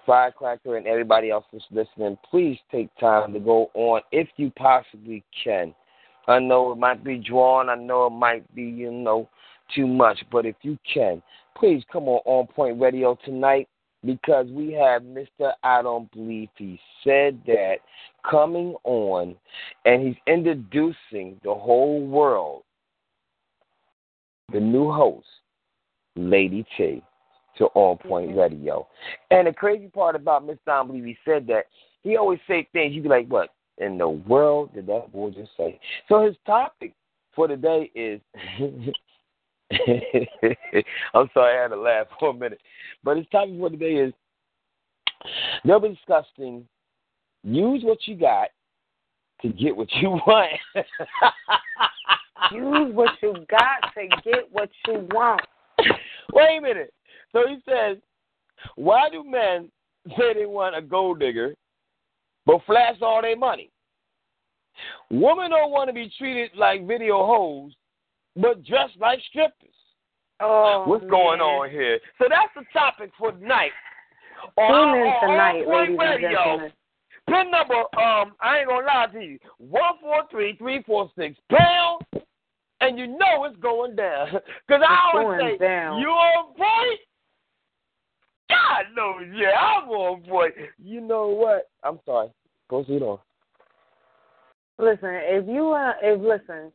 Firecracker and everybody else that's listening, please take time to go on if you possibly can. I know it might be drawn. I know it might be, you know, too much. But if you can, please come on On Point Radio tonight because we have Mr. I Don't Believe He Said That coming on and he's introducing the whole world, the new host, Lady T, to On Point mm-hmm. Radio. And the crazy part about Mr. I Don't Believe He Said That, he always say things, you be like, what in the world did that boy just say? So his topic for today is I'm sorry, I had to laugh for a minute. But his topic for today is they'll be discussing use what you got to get what you want. Use what you got to get what you want. Wait a minute. So he says, why do men say they want a gold digger but flash all their money? Women don't want to be treated like video hoes but dressed like strippers. Oh, What's man. going on here? So that's the topic for tonight. On Tune in tonight, On ladies and gentlemen. Pin number, um, I ain't gonna lie to you, one four three three four six pound, and you know it's going down. Cause I always say, down. you on point? God knows, yeah, I'm on point. You know what? I'm sorry. Proceed on. Listen, if you uh, if listen,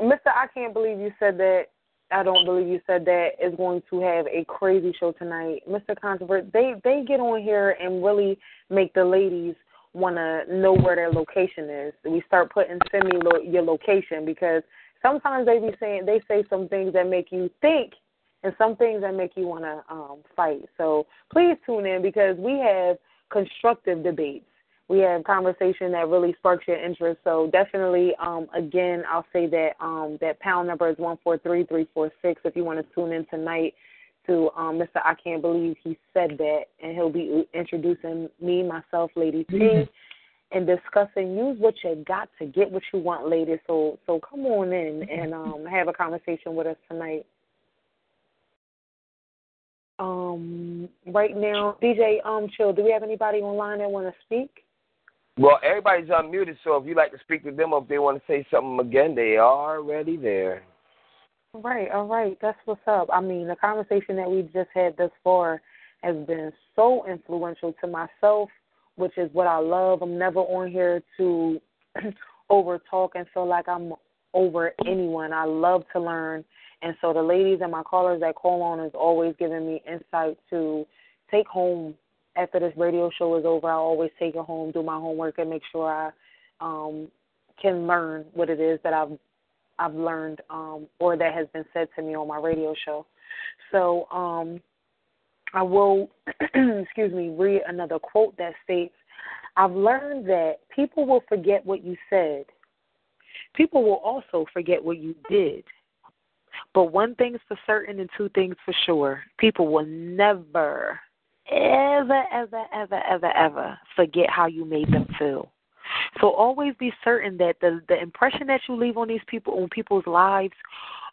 Mister, I can't believe you said that. I don't believe you said that is going to have a crazy show tonight, Mister Controvert. They they get on here and really make the ladies want to know where their location is. We start putting send me lo- your location because sometimes they be saying they say some things that make you think and some things that make you want to um fight. So please tune in because we have constructive debates we have conversation that really sparks your interest. So definitely, um, again, I'll say that um, that pound number is one four three three four six. If you want to tune in tonight to um, Mr. I can't believe he said that, and he'll be introducing me, myself, Lady T, and discussing use what you got to get what you want, ladies. So so come on in and um, have a conversation with us tonight. Um, right now, DJ um, Chill. Do we have anybody online that want to speak? Well, everybody's unmuted, so if you'd like to speak to them or if they want to say something again, they are already there. All right, all right. That's what's up. I mean, the conversation that we just had thus far has been so influential to myself, which is what I love. I'm never on here to over talk and feel like I'm over anyone. I love to learn. And so the ladies and my callers that call on is always giving me insight to take home after this radio show is over. I always take it home, do my homework, and make sure I um, can learn what it is that I've I've learned um, or that has been said to me on my radio show. So um, I will, excuse me, read another quote that states, "I've learned that people will forget what you said. People will also forget what you did." But one thing's for certain and two things for sure. People will never, ever, ever, ever, ever, ever forget how you made them feel. So always be certain that the the impression that you leave on these people on people's lives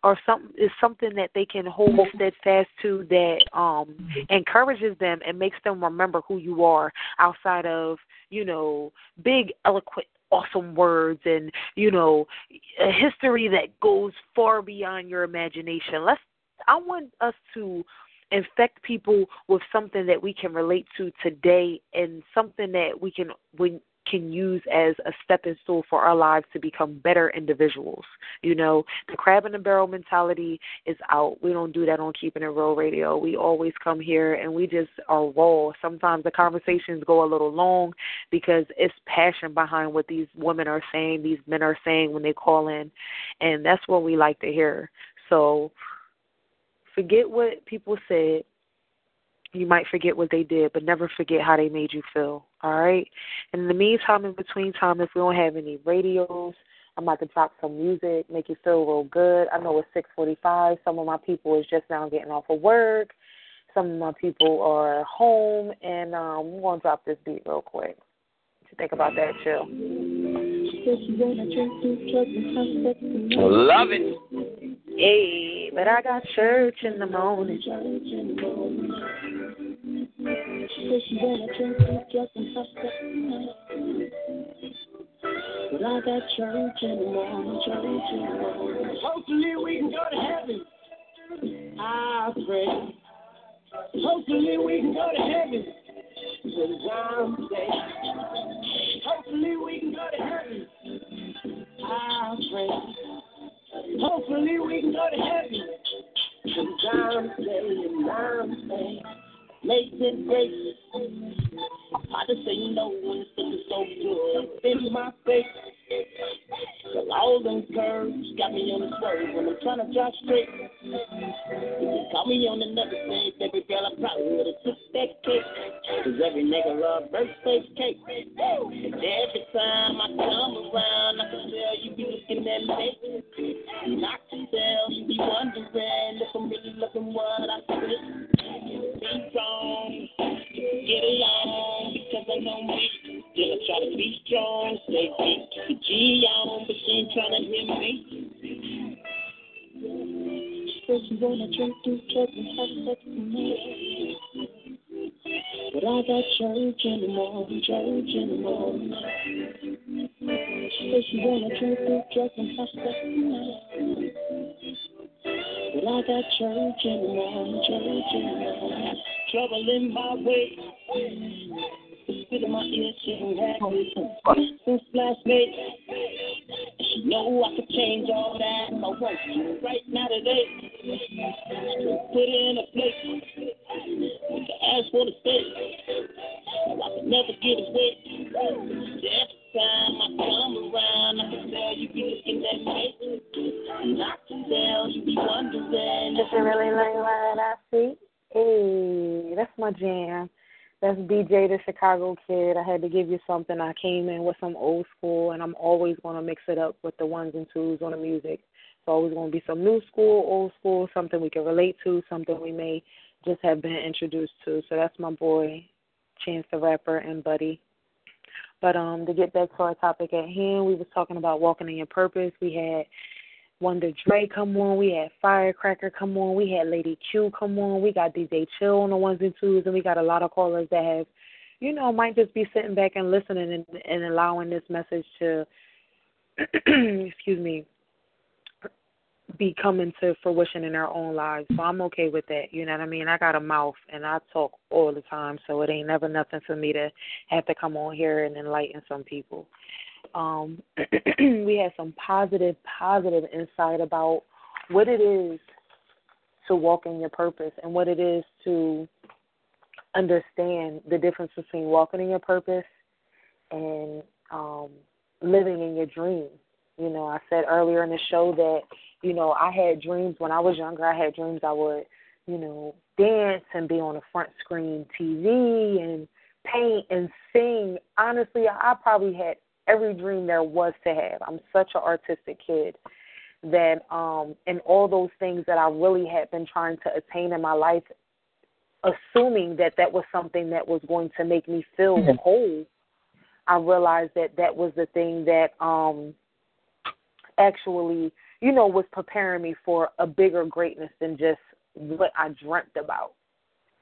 or some is something that they can hold steadfast to that um encourages them and makes them remember who you are outside of, you know, big eloquent awesome words and you know a history that goes far beyond your imagination. Let's I want us to infect people with something that we can relate to today and something that we can we can use as a stepping stool for our lives to become better individuals. You know, the crab in the barrel mentality is out. We don't do that on Keeping It Real Radio. We always come here and we just are raw. Sometimes the conversations go a little long because it's passion behind what these women are saying, these men are saying when they call in. And that's what we like to hear. So forget what people said you might forget what they did, but never forget how they made you feel. All right. And in the meantime, in between time, if we don't have any radios, I'm about to drop some music, make you feel real good. I know it's 6:45. Some of my people is just now getting off of work. Some of my people are home, and um, we're gonna drop this beat real quick. You think about that, too. Love it. Hey, but I got church in the morning. But I got church in the morning, church in the morning. Hopefully we can go to heaven. I pray. Hopefully we can go to heaven. Cause I'm saved. Hopefully we can go to heaven. I pray. Hopefully we can go to heaven. Cause I'm saved, I'm saved. Makes it great. I just say no when it's looking so good. In my face. Cause all them curves got me on the swerve when I'm trying to drive straight. If you call me on another day, baby girl, I probably would have took that cake. Cause every nigga love birthday cake. And every time I come around, I can tell you be looking at me. And I can you be wondering if I'm really looking what I feel. Be strong, get along, because I know me. Yeah, I try to be strong, stay deep, keep the G on, but she ain't trying to hear me. Said she wanna drink through church and have sex with me. But I got church in the morning, church in the morning. Says she wanna drink through church and have sex with me. But I got church in the morning, church in the morning. Trouble in my way. Spit my ear, she since last May. She know I could change all that if I want to. Right now today, put in a place with the for the state. So I could never get away. Every time I come around, I can tell you be looking at me. And I can tell you be wondering. Does it really like I see? Hey, that's my jam. That's BJ the Chicago Kid. I had to give you something. I came in with some old school, and I'm always going to mix it up with the ones and twos on the music. It's always going to be some new school, old school, something we can relate to, something we may just have been introduced to. So that's my boy, Chance the Rapper and Buddy. But um, to get back to our topic at hand, we was talking about walking in your purpose. We had Wonder Dre come on, we had Firecracker come on, we had Lady Q come on, we got DJ Chill on the ones and twos, and we got a lot of callers that have, you know, might just be sitting back and listening and, and allowing this message to, excuse me, be coming to fruition in their own lives. So I'm okay with that. You know what I mean? I got a mouth and I talk all the time, so it ain't never nothing for me to have to come on here and enlighten some people. Um, we had some positive, positive insight about what it is to walk in your purpose and what it is to understand the difference between walking in your purpose and um, living in your dream. You know, I said earlier in the show that, you know, I had dreams when I was younger. I had dreams I would, you know, dance and be on a front screen TV and paint and sing. Honestly, I probably had every dream there was to have. I'm such an artistic kid that um and all those things that I really had been trying to attain in my life assuming that that was something that was going to make me feel Mhm. whole I realized that that was the thing that um actually you know was preparing me for a bigger greatness than just what I dreamt about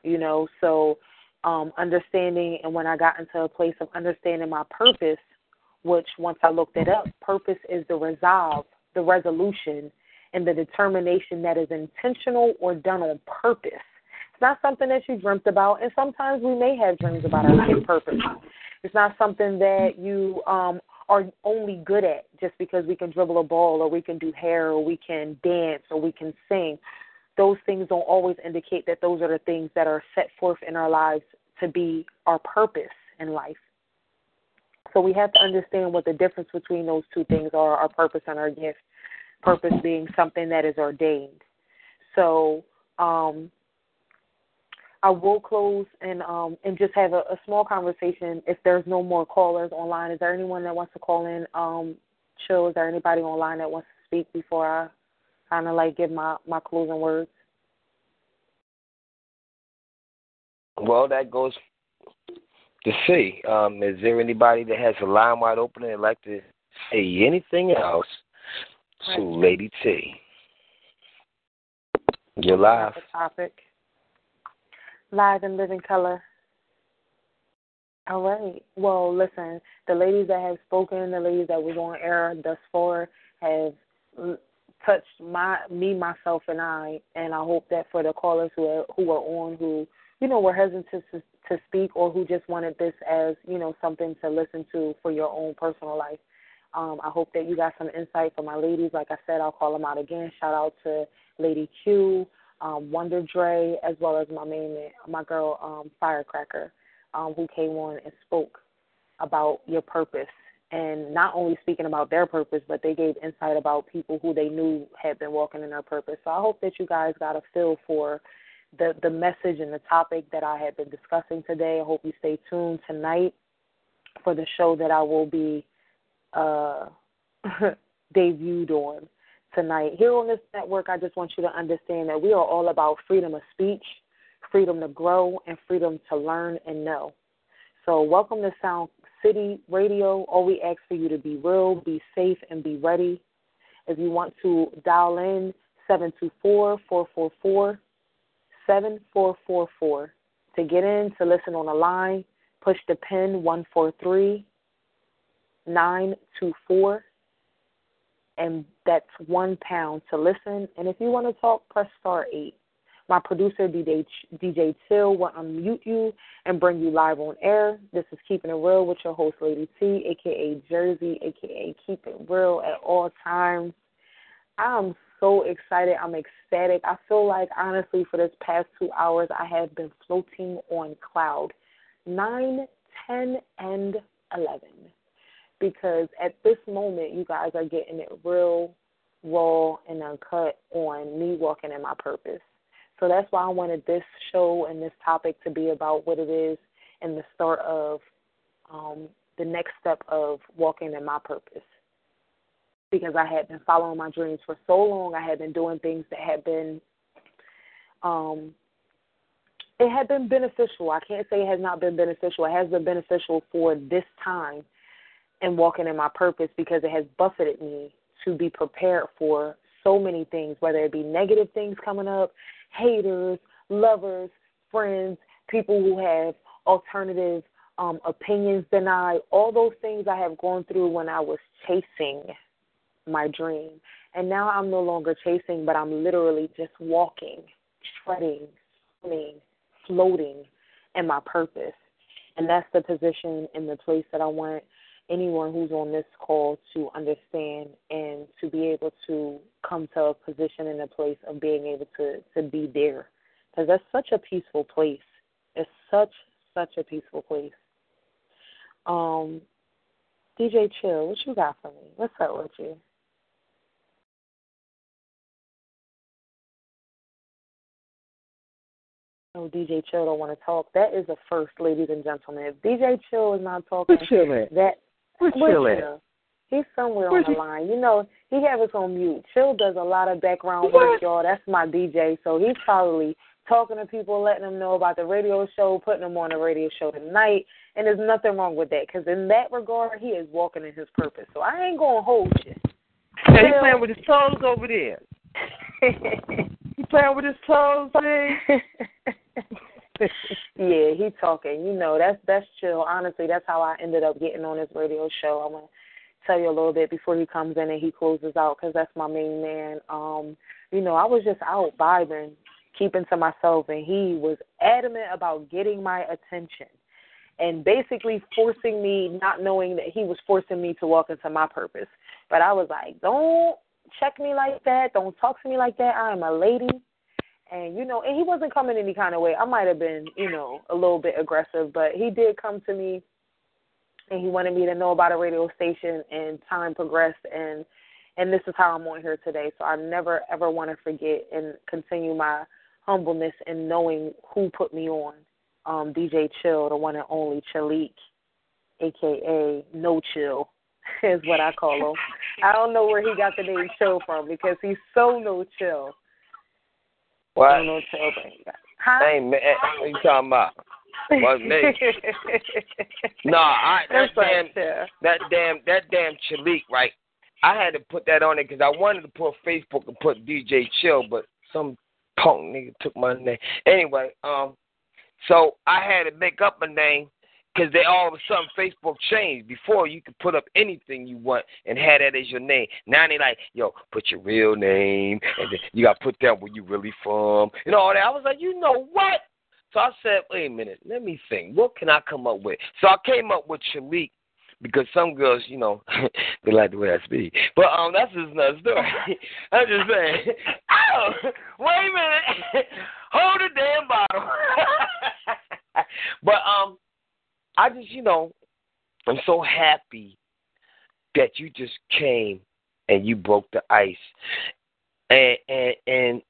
you know so um understanding and when I got into a place of understanding my purpose which once I looked it up, purpose is the resolve, the resolution, and the determination that is intentional or done on purpose. It's not something that you dreamt about, and sometimes we may have dreams about our purpose. It's not something that you um, are only good at just because we can dribble a ball or we can do hair or we can dance or we can sing. Those things don't always indicate that those are the things that are set forth in our lives to be our purpose in life. So we have to understand what the difference between those two things are our purpose and our gift. Purpose being something that is ordained. So um, I will close and um, and just have a, a, small conversation. If there's no more callers online, is there anyone that wants to call in? Um, chill. Is there anybody online that wants to speak before I kind of like give my my closing words? Well, that goes to see. Um, is there anybody that has a line wide open and like to say anything else to Lady T? You're live. Topic live and living color. All right. Well, listen, the ladies that have spoken, the ladies that was on air thus far have touched my me, myself, and I. And I hope that for the callers who are who are on, who you know were hesitant to to speak, or who just wanted this as you know something to listen to for your own personal life. Um, I hope that you got some insight for my ladies. Like I said, I'll call them out again. Shout out to Lady Q, um, Wonder Dre, as well as my main my girl um, Firecracker, um, who came on and spoke about your purpose, and not only speaking about their purpose, but they gave insight about people who they knew had been walking in their purpose. So I hope that you guys got a feel for the the message and the topic that I have been discussing today. I hope you stay tuned tonight for the show that I will be uh, debuted on tonight. Here on this network, I just want you to understand that we are all about freedom of speech, freedom to grow, and freedom to learn and know. So, welcome to Sound City Radio. All we ask for you to be real, be safe, and be ready. If you want to dial in, 724 444 7444. To get in, to listen on the line, push the pin 143 924 and that's one pound to listen. And if you want to talk, press star eight. My producer, DJ, DJ Chill, will unmute you and bring you live on air. This is Keeping It Real with your host, Lady T, aka Jersey, aka Keep It Real at all times. I'm so excited. I'm ecstatic. I feel like, honestly, for this past two hours, I have been floating on cloud nine, ten, and 11 because at this moment you guys are getting it real raw and uncut on me walking in my purpose. So that's why I wanted this show and this topic to be about what it is and the start of um, the next step of walking in my purpose. Because I had been following my dreams for so long, I had been doing things that had been um, it had been beneficial. I can't say it has not been beneficial. It has been beneficial for this time and walking in my purpose because it has buffeted me to be prepared for so many things, whether it be negative things coming up, haters, lovers, friends, people who have alternative um, opinions denied, all those things I have gone through when I was chasing my dream. And now I'm no longer chasing, but I'm literally just walking, treading, swimming, floating in my purpose. And that's the position and the place that I want anyone who's on this call to understand and to be able to come to a position and a place of being able to to be there. Because that's such a peaceful place. It's such such a peaceful place. Um dj chill what you got for me? What's up with you Oh, DJ Chill don't want to talk. That is a first, ladies and gentlemen. If DJ Chill is not talking, we're chilling. that Where's Chill at? He's somewhere Where's on the he? line. You know, he have us on mute. Chill does a lot of background what? work, y'all. That's my DJ, so he's probably talking to people, letting them know about the radio show, putting them on the radio show tonight. And there's nothing wrong with that, because in that regard, he is walking in his purpose. So I ain't gonna hold you. Yeah, he's playing with his toes over there. he playing with his toes, see? yeah, he talking. You know, that's that's chill. Honestly, that's how I ended up getting on his radio show. I'm gonna tell you a little bit before he comes in and he closes out because that's my main man. Um, you know, I was just out vibing, keeping to myself, and he was adamant about getting my attention and basically forcing me, not knowing that he was forcing me to walk into my purpose. But I was like, don't check me like that. Don't talk to me like that. I am a lady. And, you know, and he wasn't coming any kind of way. I might have been, you know, a little bit aggressive, but he did come to me and he wanted me to know about a radio station and time progressed and and this is how I'm on here today. So I never ever want to forget and continue my humbleness in knowing who put me on. Um, DJ Chill, the one and only Chalik, aka No Chill, is what I call him. I don't know where he got the name Chill from because he's so no chill. What? No chill, but he got. Huh? Hey man, what you talking about? What me? no, I that damn that damn that damn Chalik, right? I had to put that on it because I wanted to put Facebook and put DJ Chill, but some punk nigga took my name. Anyway, um, so I had to make up a name because they all of a sudden Facebook changed. Before you could put up anything you want and have that as your name. Now they like, yo, put your real name and then you got to put down where you really from and all that. I was like, you know what? So I said, wait a minute, let me think. What can I come up with? So I came up with Shalik because some girls, you know, they like the way I speak. But um, that's just another story. I'm just saying. Oh, wait a minute. Hold the damn bottle. but um, I just, you know, I'm so happy that you just came and you broke the ice, and and and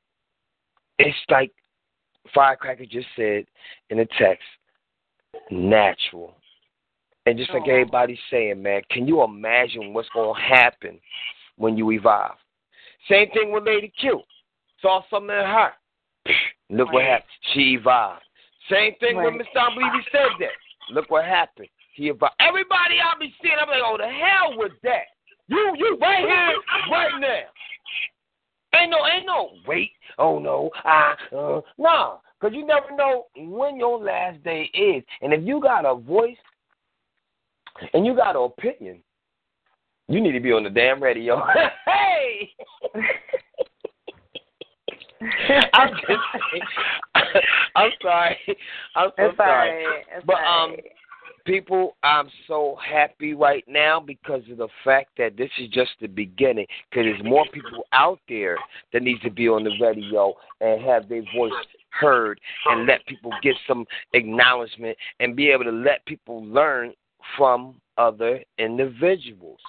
it's like Firecracker just said in the text, natural. And just like everybody's saying, man, can you imagine what's going to happen when you evolve? Same thing with Lady Q. Saw something in her. Look what happened. She evolved. Same thing with Mr. I believe he said that. Look what happened. He evolved. Everybody I be seeing, I'm like, oh, the hell with that. You, you right here, right now. Ain't no, ain't no wait. Oh no, ah, uh, nah, cause you never know when your last day is, and if you got a voice and you got an opinion, you need to be on the damn radio. hey, I'm just, I'm sorry, I'm so It's sorry, right. It's but um, right. people, I'm so happy right now because of the fact that this is just the beginning. Because there's more people out there that needs to be on the radio and have their voice heard and let people get some acknowledgement and be able to let people learn from other individuals.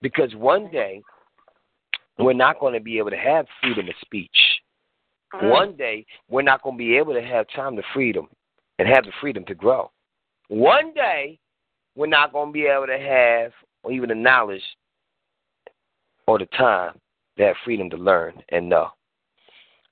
Because one day we're not going to be able to have freedom of speech. One day we're not going to be able to have time to freedom and have the freedom to grow. One day, we're not going to be able to have, or even the knowledge or the time to have freedom to learn and know.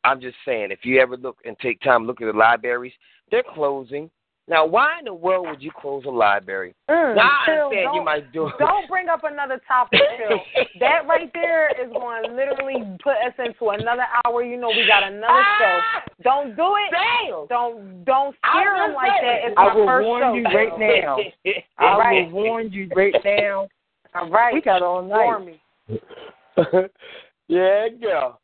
I'm just saying, if you ever look and take time look at the libraries, they're closing. Now, why in the world would you close a library? Mm, now, I Phil, understand you don't- might do it. Don't bring up another topic, Phil. that right there is going to literally put us into another hour. You know, we got another show. Don't do it. Damn. Don't don't scare I him like that. saying. It's my I will first warn show. you right now. I All right. will warn you right now. All right. We got all night. Warn me. yeah, girl.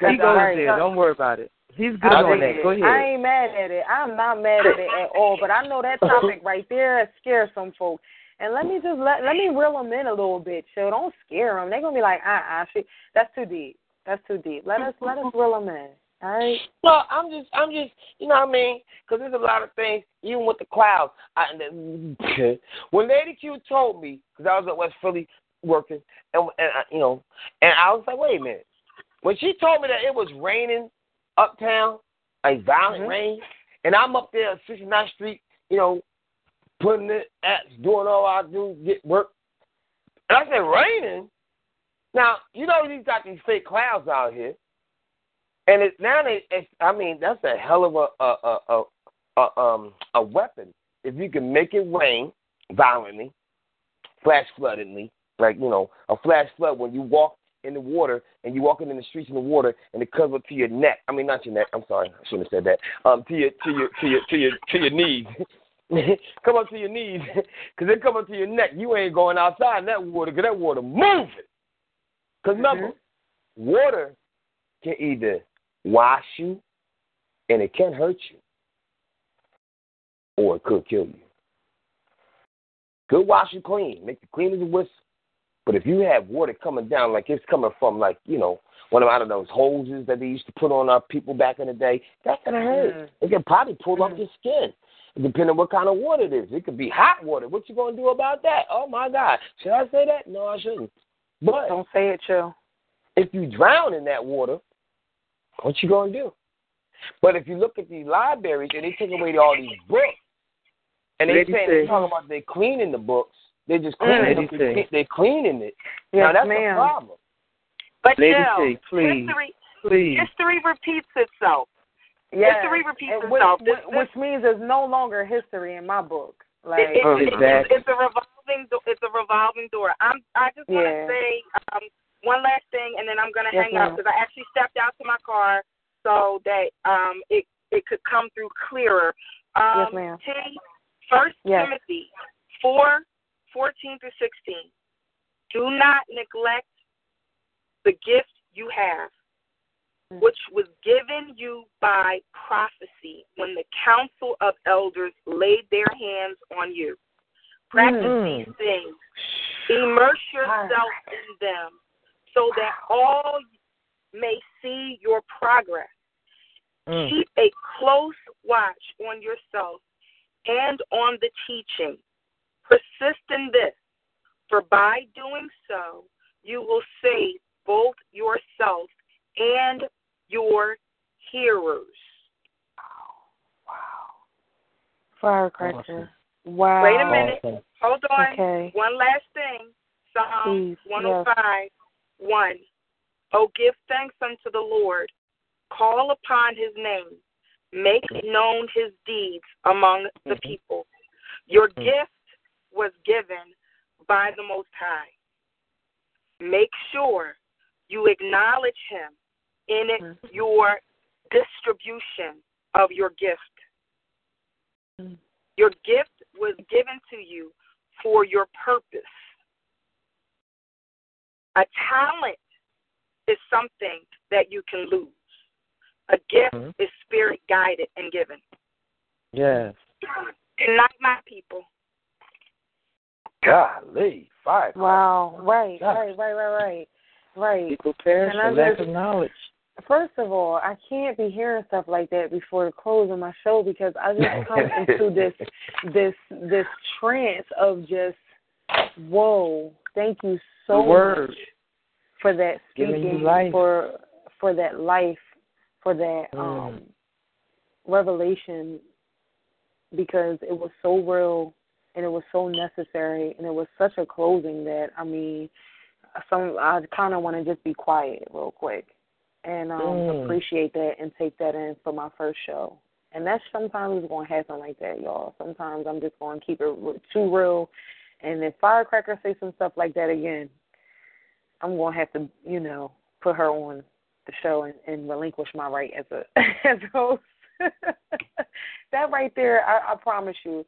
He goes all right. there. Don't worry about it. He's good I on that. it. Go I ain't mad at it. I'm not mad at it at all. But I know that topic right there scares some folks. And let me just let let me reel them in a little bit, So Don't scare them. They're gonna be like, uh, uh she, that's too deep. That's too deep. Let us let us reel them in. All right. No, I'm just, I'm just, you know what I mean? Because there's a lot of things, even with the clouds. I, when Lady Q told me, because I was at West Philly working, and, and I, you know, and I was like, wait a minute. When she told me that it was raining uptown, like violent Mhm. rain, and I'm up there at 69th Street, you know, putting it at, doing all I do, get work. And I said, raining? Now, you know, these got these fake clouds out here. And it now they, it's, I mean, that's a hell of a a, a a a um a weapon. If you can make it rain violently, flash floodedly, like you know, a flash flood when you walk in the water and you're walking in the streets in the water and it comes up to your neck. I mean, not your neck. I'm sorry, I shouldn't have said that. Um, to your to your to your to your to your knees. come up to your knees, cause they come up to your neck. You ain't going outside in that water, cause that water moving. Cause remember, water can either wash you, and it can hurt you, or it could kill you. Good wash you clean, make you clean as a whistle. But if you have water coming down, like it's coming from, like you know, one of I don't know, those hoses that they used to put on our people back in the day, that's gonna hurt. Mm. It can probably pull up your skin, depending on what kind of water it is. It could be hot water. What you gonna do about that? Oh my God, should I say that? No, I shouldn't. But Don't say it, chill. if you drown in that water, what you gonna do? But if you look at these libraries and they take away all these books, and they say C. they talking about they're cleaning the books, they just Mm. cleaning Lady them. C. They, they cleaning it. Yes, now that's ma'am. a problem. But Lady Jill, C, please, history please. history repeats itself. Yes. History repeats And which, itself. This- which, which means there's no longer history in my book. Like, It- it- it- exactly. it's, it's a revolving do- it's a revolving door. I'm I just want to Yeah. say um, one last thing, and then I'm gonna Yes, hang up because I actually stepped out to my car so that um, it it could come through clearer. Um, Yes, ma'am. T, First Yes. Timothy four fourteen through sixteen. Do not neglect the gift you have, Mm. which was given you by prophecy when the council of elders laid their hands on you. Practice Mm. these things. Immerse yourself in them so that all may see your progress. Mm. Keep a close watch on yourself and on the teaching. Persist in this, for by doing so, you will save both yourself and your hearers. Firecracker. Wow. Wait a minute. Awesome. Hold on. Okay. One last thing. Psalm Please, 105, 1. Oh, give thanks unto the Lord. Call upon his name. Make known his deeds among the Mhm. people. Your Mhm. gift was given by the Most High. Make sure you acknowledge him in Mhm. your distribution of your gift. Mhm. Your gift was given to you for your purpose. A talent is something that you can lose. A gift Mhm. is spirit guided and given. Yes. Good night, my people. Golly, fire. Wow. Right, Gosh. right, right, right, right. Right. People perish for lack of knowledge. First of all, I can't be hearing stuff like that before the close of my show because I just come into this this this trance of just whoa, thank you so much for that speaking life. for for that life, for that Mm. um revelation because it was so real and it was so necessary and it was such a closing that I mean some I kind of want to just be quiet real quick and um Mm. appreciate that and take that in for my first show. And that's sometimes going to happen like that, y'all. Sometimes I'm just going to keep it too real. And if Firecracker say some stuff like that again, I'm going to have to, you know, put her on the show and, and relinquish my right as a as a host. that right there, I, I promise you,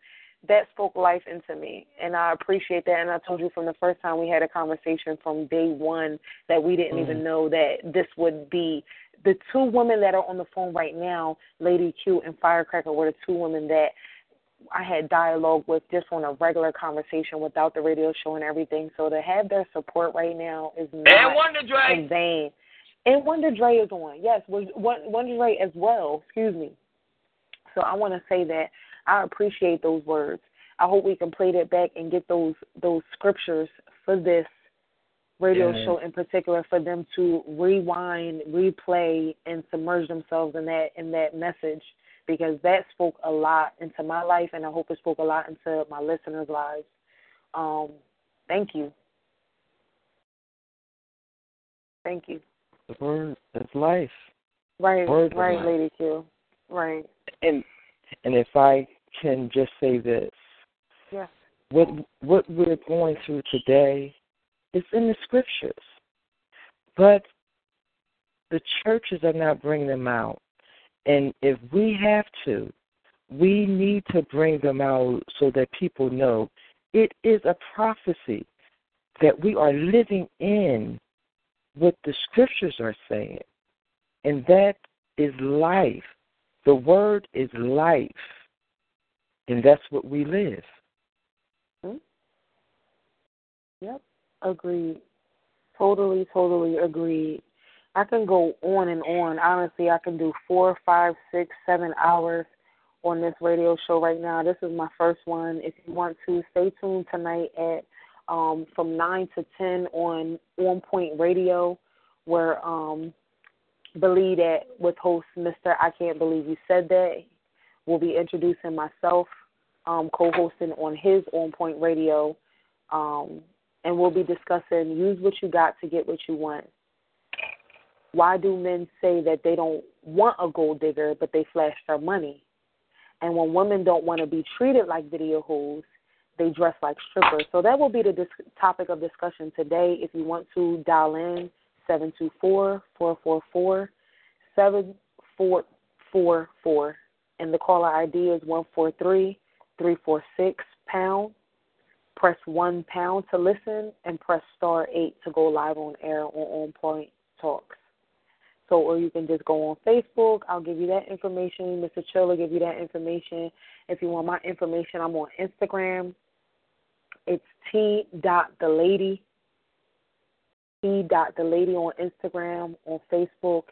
that spoke life into me, and I appreciate that. And I told you from the first time we had a conversation from day one that we didn't even Mhm. know that this would be the two women that are on the phone right now, Lady Q and Firecracker, were the two women that I had dialogue with just on a regular conversation without the radio show and everything. So to have their support right now is not And Wonder in Dre. vain. And Wonder Dre is on. Yes, was Wonder Dre as well. Excuse me. So I want to say that I appreciate those words. I hope we can play that back and get those those scriptures for this radio Yes. show in particular for them to rewind, replay, and submerge themselves in that in that message because that spoke a lot into my life, and I hope it spoke a lot into my listeners' lives. Um, thank you. Thank you. The word is life. Right, Word right, life. Lady Q. Right. And and if I can just say this, Yes. what what we're going through today is in the scriptures. But the churches are not bringing them out. And if we have to, we need to bring them out so that people know it is a prophecy that we are living in what the scriptures are saying. And that is life. The word is life. And that's what we live. Hmm? Yep, agreed. Totally, totally agreed. I can go on and on. Honestly, I can do four, five, six, seven hours on this radio show right now. This is my first one. If you want to, stay tuned tonight at um, from nine to ten on On Point Radio, where um, believe that with host Mister I Can't Believe You Said That. We'll be introducing myself, um, co-hosting on his On Point Radio, um, and we'll be discussing use what you got to get what you want. Why do men say that they don't want a gold digger, but they flash their money? And when women don't want to be treated like video hoes, they dress like strippers. So that will be the dis- topic of discussion today. If you want to dial in, seven two four four four four seven four four four, and the caller ID is one four three three four six pound. Press one pound to listen, and press star eight to go live on air on On Point Talks. So, or you can just go on Facebook. I'll give you that information. Mr. Chill will give you that information. If you want my information, I'm on Instagram. It's T dot the lady. Dot the lady on Instagram. On Facebook,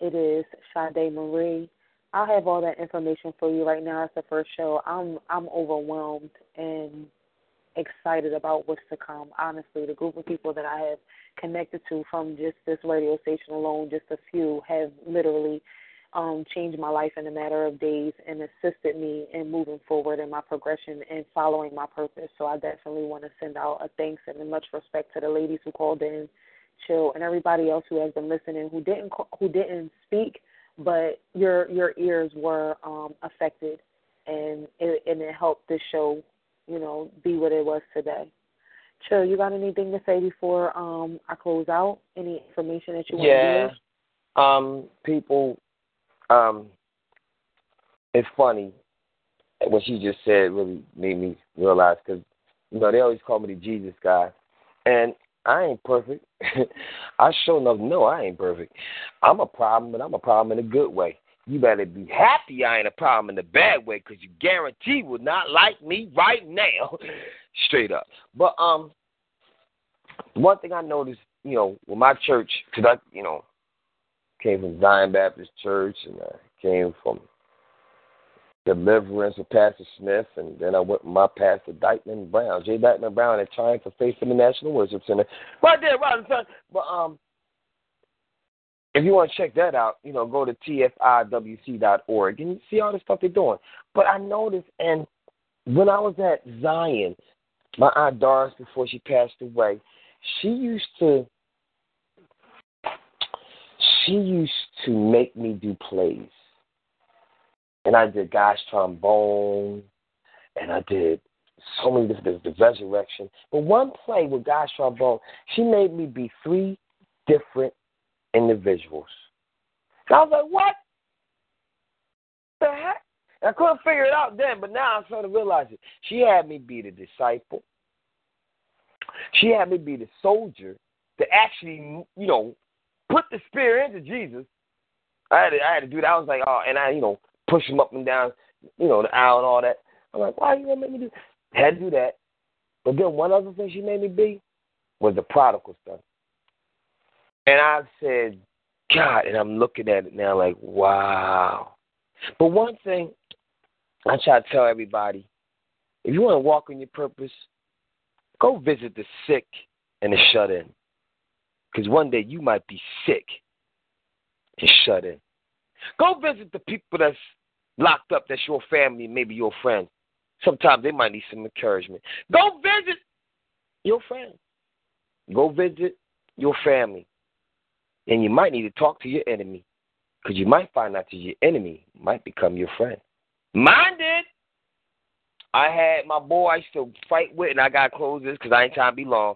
it is Sade Marie. I'll have all that information for you right now. It's the first show. I'm I'm overwhelmed and excited about what's to come. Honestly, the group of people that I have connected to from just this radio station alone, just a few, have literally um, changed my life in a matter of days and assisted me in moving forward in my progression and following my purpose. So I definitely want to send out a thanks and much respect to the ladies who called in, chill, and everybody else who has been listening who didn't who didn't speak, but your your ears were um, affected, and it, and it helped this show, you know, be what it was today. Chill, you got anything to say before um, I close out? Any information that you want yeah. to give? Um, people, um, it's funny. What she just said really made me realize because, you know, they always call me the Jesus guy. And I ain't perfect. I sure enough know I ain't perfect. I'm a problem, but I'm a problem in a good way. You better be happy I ain't a problem in the bad way because you guarantee will not like me right now. Straight up. But um, one thing I noticed, you know, with my church, because I, you know, came from Zion Baptist Church and I came from Deliverance of Pastor Smith, and then I went with my pastor Dykeman Brown, J. Dykeman Brown at Triumph for Faith International Worship Center, right there, right in front. But um, if you want to check that out, you know, go to tfiwc.org and see all the stuff they're doing. But I noticed, and when I was at Zion, my aunt Doris, before she passed away, she used to she used to make me do plays. And I did God's trombone, and I did so many different the resurrection. But one play with God's trombone, she made me be three different individuals. And I was like, what the heck? And I couldn't figure it out then, but now I'm starting to realize it. She had me be the disciple. She had me be the soldier to actually, you know, put the spear into Jesus. I had to, I had to do that. I was like, oh, and I, you know, push him up and down, you know, the aisle and all that. I'm like, why you gonna make me do? Had to do that. But then one other thing she made me be was the prodigal stuff. And I said, God, and I'm looking at it now like, wow. But one thing I try to tell everybody, if you want to walk in your purpose, go visit the sick and the shut in. Because one day you might be sick and shut in. Go visit the people that's locked up, that's your family, maybe your friends. Sometimes they might need some encouragement. Go visit your friends. Go visit your family. And you might need to talk to your enemy. Because you might find out that your enemy might become your friend. Mine did. I had my boy I used to fight with, and I got to close this because I ain't trying to be long.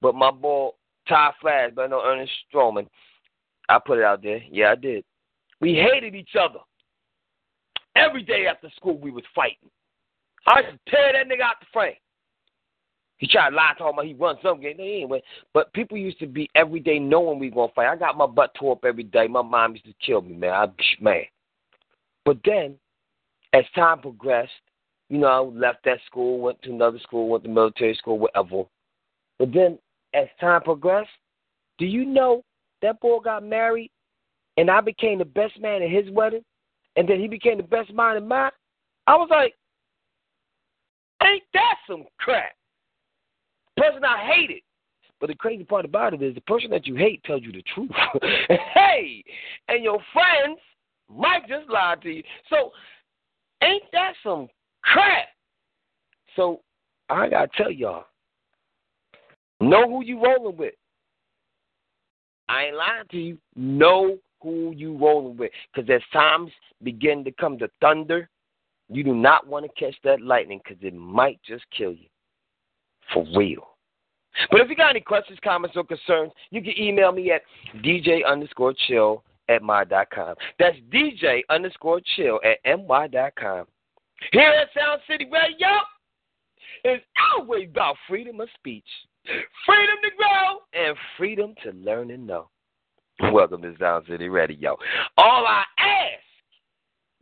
But my boy Ty Flash, but no Ernest Stroman. I put it out there. Yeah, I did. We hated each other. Every day after school, we was fighting. I to tear that nigga out the frame. He tried to lie to me he run some game. Anyway, but people used to be every day knowing we gonna fight. I got my butt tore up every day. My mom used to kill me, man. I man. But then, as time progressed, you know, I left that school, went to another school, went to military school, whatever. But then, as time progressed, do you know that boy got married, and I became the best man at his wedding, and then he became the best man in mine? I was like, ain't that some crap? person I hated. But the crazy part about it is the person that you hate tells you the truth. hey, and your friends might just lie to you. So ain't that some crap? So I gotta tell y'all, know who you rolling with. I ain't lying to you. Know who you rolling with. Because as times begin to come to thunder, you do not want to catch that lightning because it might just kill you. For real. But if you got any questions, comments, or concerns, you can email me at DJ underscore chill at my.com. That's DJ underscore chill at my.com. Here at Sound City Radio, it's always about freedom of speech, freedom to grow, and freedom to learn and know. Welcome to Sound City Radio. All I ask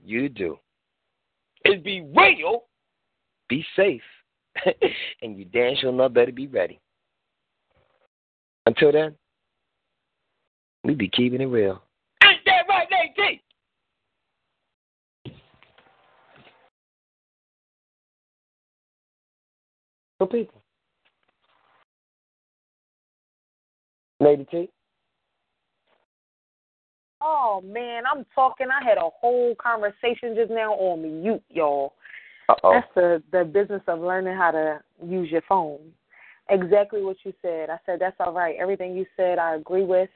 you to do is be real, be safe, and you damn sure know better be ready. Until then, we be keeping it real. Ain't that right, Nate For people. Lady T. Oh man, I'm talking. I had a whole conversation just now on mute, y'all. Uh-oh. That's the the business of learning how to use your phone exactly what you said. I said, that's all right. Everything you said, I agree with.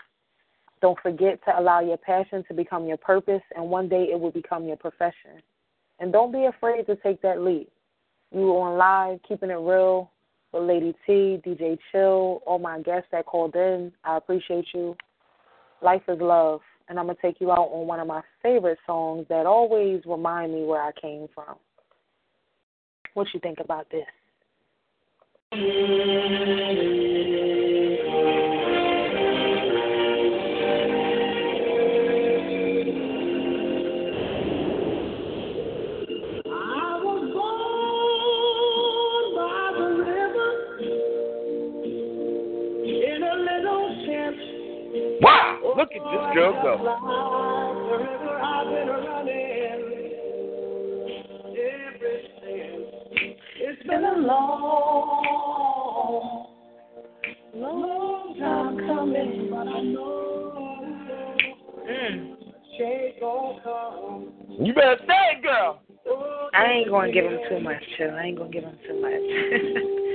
Don't forget to allow your passion to become your purpose, and one day it will become your profession. And don't be afraid to take that leap. You were on live, keeping it real with Lady T, DJ Chill, all my guests that called in. I appreciate you. Life is love. And I'm going to take you out on one of my favorite songs that always remind me where I came from. What you think about this? Look at this girl go. It's been a long, long time coming, but I know Mm. change come. You better say it, girl. I ain't going to give him too much, Chill. I ain't going to give him too much.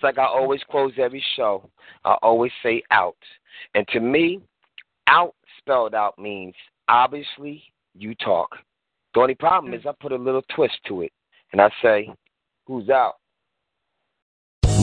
Just like I always close every show, I always say out. And to me, out spelled out means obviously you talk. The only problem mm. is I put a little twist to it. And I say, who's out?